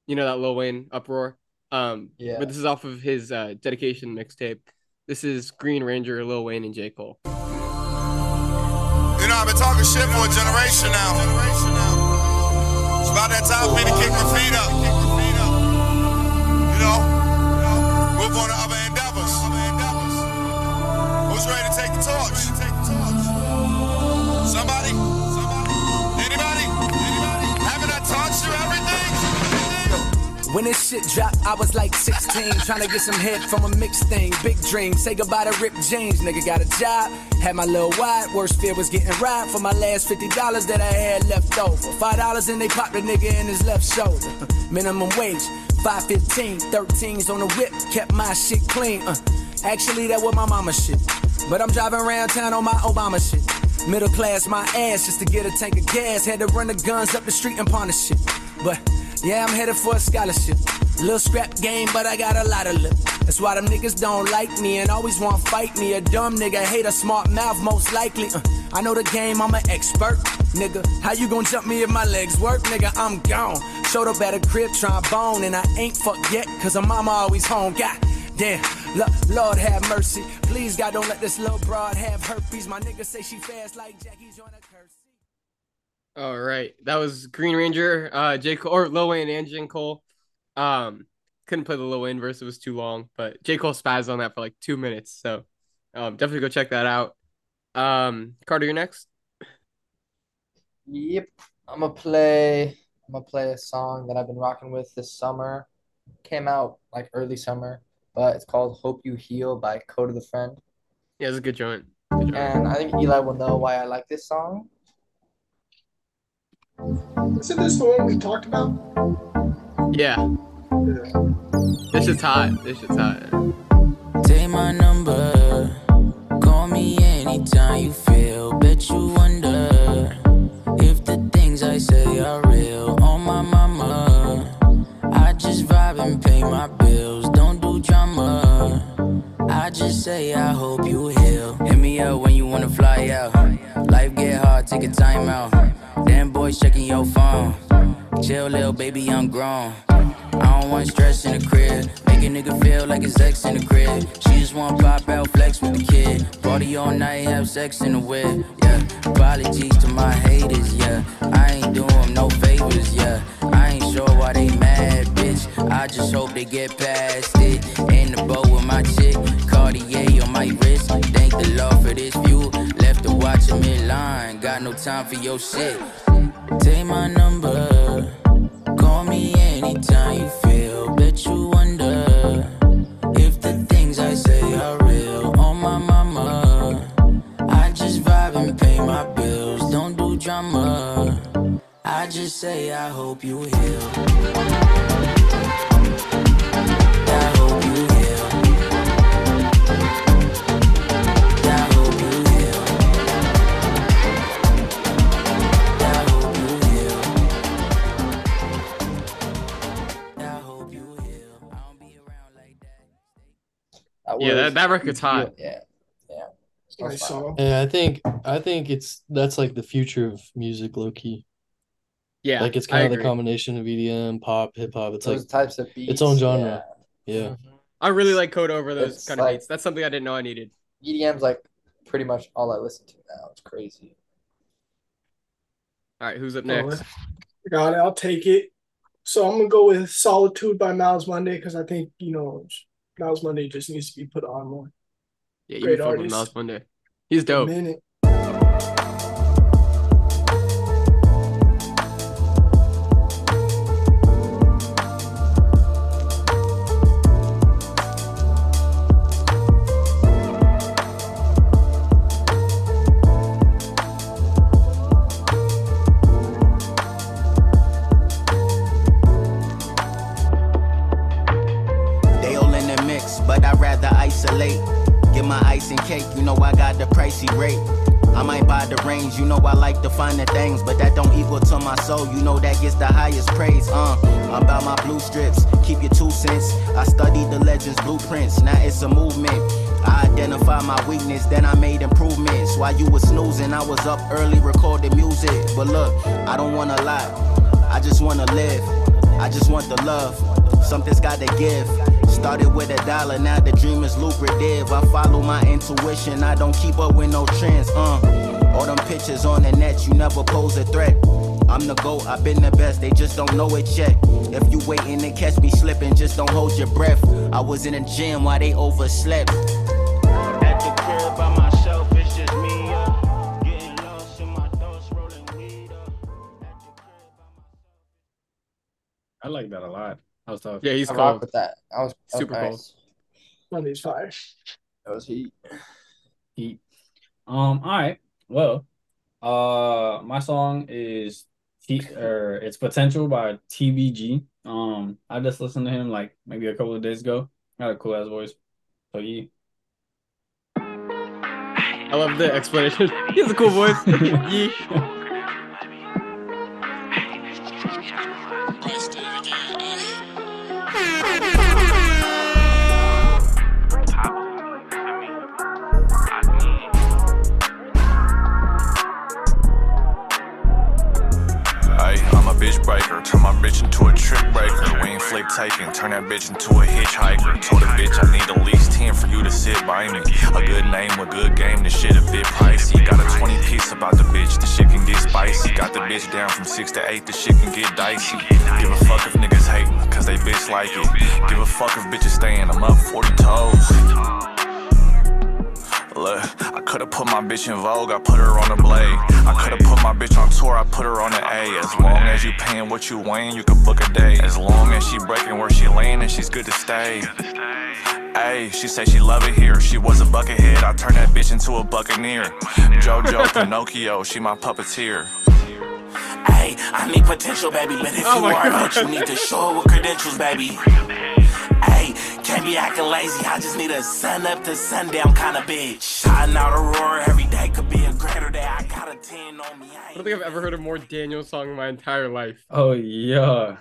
You know that Lil Wayne Uproar. Um, Yeah. but this is off of his uh, dedication mixtape. This is Green Ranger, Lil Wayne, and J Cole. You know, I've been talking shit for a generation now. It's about that time for me to kick my feet up. When this shit dropped, I was like 16, trying to get some head from a mixed thing. Big dream, say goodbye to Rick James. Nigga got a job, had my little wide. Worst fear was getting robbed for my last $50 that I had left over. $5 and they popped the nigga in his left shoulder. Minimum wage, 515, 13s on the whip, kept my shit clean. Uh, actually, that was my mama shit. But I'm driving around town on my Obama shit. Middle class, my ass just to get a tank of gas. Had to run the guns up the street and pawn the shit. But yeah, I'm headed for a scholarship. Little scrap game, but I got a lot of lip. That's why them niggas don't like me and always want to fight me. A dumb nigga hate a smart mouth, most likely. Uh, I know the game, I'm an expert. Nigga, how you gonna jump me if my legs work? Nigga, I'm gone. Showed up at a crib trying to bone, and I ain't fucked yet, cause her mama always home. God damn, Lo- Lord have mercy. Please, God, don't let this little broad have herpes. My nigga say she fast like a curse. All right, that was Green Ranger, uh, J Cole or Lil Wayne and J Cole. Um, couldn't play the Lil Wayne verse; it was too long. But J Cole spazzed on that for like two minutes, so um, definitely go check that out. Um, Carter, you're next. Yep. I'm gonna play. I'm gonna play a song that I've been rocking with this summer. Came out like early summer, but it's called "Hope You Heal" by Kota the Friend. Yeah, it's a good joint. Good joint. And I think Eli will know why I like this song. Isn't this the one we talked about? Yeah, this shit's hot. This shit's hot. Take my number. Call me anytime you feel. Bet you wonder if the things I say are real. On my mama, I just vibe and pay my bills. Don't do drama. I just say I hope you heal. Hit me up when you wanna fly out. Life get hard, take a time out. Damn boys checking your phone. Chill, little baby, I'm grown. I don't want stress in the crib. Make a nigga feel like his ex in the crib. She just want pop out flex with the kid. Party all night, have sex in the whip. Yeah. Apologies to my haters. Yeah. I ain't doing no favors. Yeah. I ain't sure why they mad, bitch. I just hope they get past it. In the boat with my chick. Cartier on my wrist. Thank the Lord for this view. Left to watch in line. Got no time for your shit. Take my number. Call me anytime you feel. Bet you wonder if the things I say are real. On my mama, I just vibe and pay my bills. Don't do drama. I just say I hope you heal. Yeah, that, was- that record's hot. Yeah, yeah. Nice song. And I think I think it's that's like the future of music, low key. Yeah, like it's I kind of the combination of EDM, pop, hip hop. It's Those like types of beats. its own genre. yeah. yeah. Mm-hmm. I really like Kota over those It's kind of beats. That's something I didn't know I needed. EDM's like pretty much all I listen to now. It's crazy. All right, who's up next? Got it. I'll take it. So I'm gonna go with "Solitude" by Malz Monday because I think you know Malz Monday just needs to be put on more. Yeah, Great you fuck with artist. Malz Monday. He's dope. Minute. Cake, you know I got the pricey rate. I might buy the range, you know I like to find the things, but that don't equal to my soul, you know that gets the highest praise. Uh, about my blue strips, keep your two cents. I studied the legends, blueprints, now it's a movement. I identify my weakness, then I made improvements. While you was snoozing, I was up early recording music. But look, I don't wanna lie, I just wanna live. I just want the love, something's gotta give. Started with a dollar, now the dream is lucrative. I follow my intuition, I don't keep up with no trends. Uh, all them pictures on the net, you never pose a threat. I'm the GOAT, I've been the best, they just don't know it yet. If you waiting to catch me slipping, just don't hold your breath. I was in the gym while they overslept. Uh, myself. I like that a lot. That was tough. Yeah, he's I rock cold. with that. I was that was Super cold. nice. Monday's fire. That was heat. Heat. Um, all right. Well, uh my song is T or it's Potential by TBG. Um, I just listened to him like maybe a couple of days ago. Got a cool ass voice. So yeah. I love the explanation. he has a cool voice. Yee. Turn my bitch into a trick breaker. We ain't flip taking. Turn that bitch into a hitchhiker. Told a bitch I need at least 10 for you to sit by me. A good name, a good game. This shit a bit pricey. Got a 20 piece about the bitch. The shit can get spicy. Got the bitch down from 6 to 8. The shit can get dicey. Give a fuck if niggas hating. Cause they bitch like it. Give a fuck if bitches staying. I'm up 40 toes. Look, I could've put my bitch in Vogue, I put her on a blade. I could've put my bitch on tour, I put her on an A. As long as you paying what you weighing, you can book a day. As long as she breaking where she laying and she's good to stay. Ayy, she say she love it here. She was a buckethead, I turned that bitch into a buccaneer. Jojo Pinocchio, she my puppeteer. Hey, I need potential, baby. But if Oh you are God. rich, you need to show it with credentials, baby. Hey, be acting lazy. I just need a sun up to sundown kind of bitch. Shouting out Aurora every day could be a greater day. I got a 10 on me. I don't think I've ever heard a more Daniel song in my entire life. Oh yeah.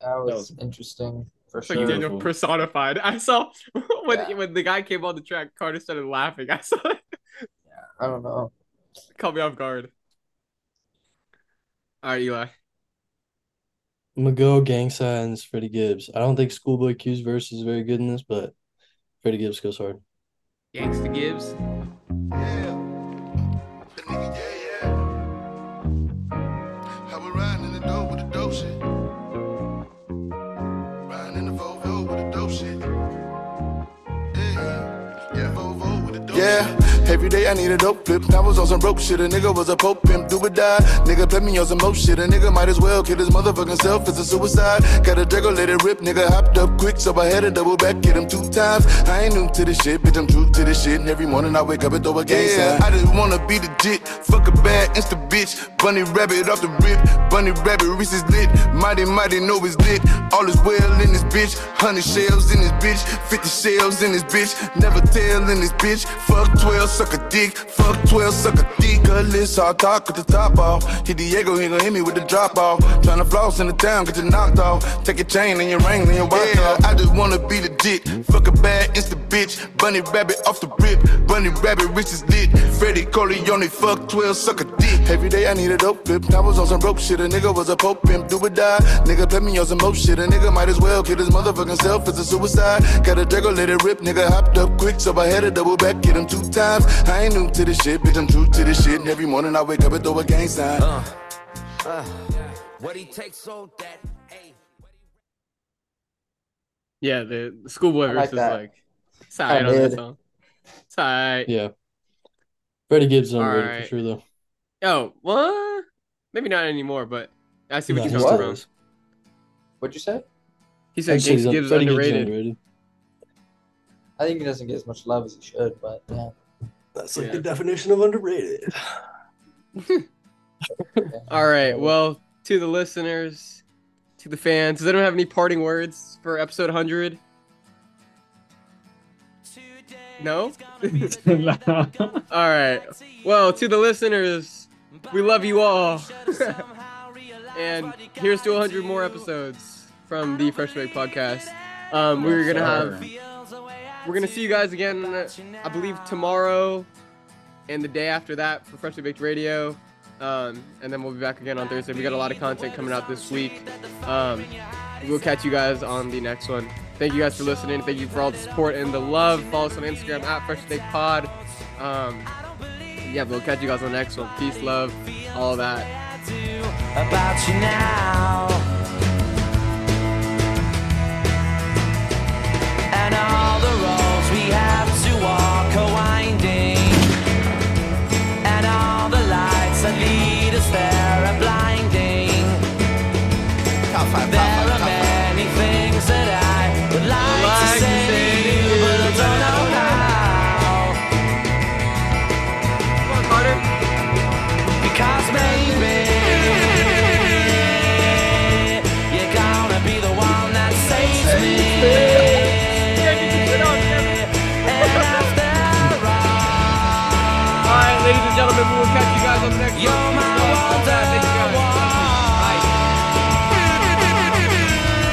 That was, was- interesting for It's like sure. Beautiful. Daniel personified. I saw when Yeah. when the guy came on the track, Carter started laughing. I saw it. I don't know. Caught me off guard. All right, Eli. I'm gonna go gang signs, Freddie Gibbs. I don't think Schoolboy Q's verse is very good in this, but Freddie Gibbs goes hard. Gangsta Gibbs. How Every day I need a dope flip. I was on some broke shit. A nigga was a pope pimp. Do or die. Nigga put me on some more shit. A nigga might as well kill his motherfucking self. It's a suicide. Got a Draco, let it rip. Nigga hopped up quick, so I had to double back. Hit him two times. I ain't new to this shit, bitch. I'm true to this shit. And every morning I wake up and throw a gang yeah, I just wanna be legit. Fuck a bad insta bitch. Bunny rabbit off the rip. Bunny rabbit, Reese's is lit. Mighty, mighty, know it's lit. All is well in this bitch. Hundred shells in this bitch. Fifty shells in this bitch. Never tell in this bitch. Fuck 12, suck a dick. Fuck 12, suck a dick. Good list, I'll talk with the top off. Hit Diego, he gon' hit me with the drop off. Tryna floss in the town, get you knocked off. Take your chain and your ring and your watch yeah, off. I just wanna be the dick. Fuck a bad insta bitch. Bunny rabbit off the rip. Bunny rabbit, rich is lit. Freddie Corleone, fuck 12, suck a dick. Every day I need a dope flip. I was on some broke shit. A nigga was a pope pimp. Do or die. Nigga put me on some more shit. A nigga might as well kill his motherfucking self. It's a suicide. Got a Draco, let it rip. Nigga hopped up quick, so I had to double back. Hit him two times. I ain't new to this shit, bitch. I'm true to this shit. And every morning I wake up and throw a gang sign. Uh, uh, what he takes so that. Yeah, the, the schoolboy I verse like is that. like side Kinda on that mid. song. Side. Yeah. Freddie Gibbs is underrated Alright. for sure though. Oh, what? Maybe not anymore, but I see what Nah, you're he coming still from. What'd you say? He said say he's Gangsta Gibbs is Freddie Gibbs is underrated. underrated. I think he doesn't get as much love as he should, but yeah. That's like the definition of underrated. All right. Well, to the listeners, to the fans, they don't have any parting words for episode 100? No? all right. Well, to the listeners, we love you all. and here's to 100 more episodes from the Fresh Make podcast. Um, we're gonna have, we're gonna see you guys again, I believe tomorrow, and the day after that for Freshly Baked Radio. Um, and then we'll be back again on Thursday. We got a lot of content coming out this week. Um, we'll catch you guys on the next one. Thank you guys for listening. Thank you for all the support and the love. Follow us on Instagram at Fresh Steak Pod. Um, yeah, we'll catch you guys on the next one. Peace, love, all that. about you now. And all the roads we have to walk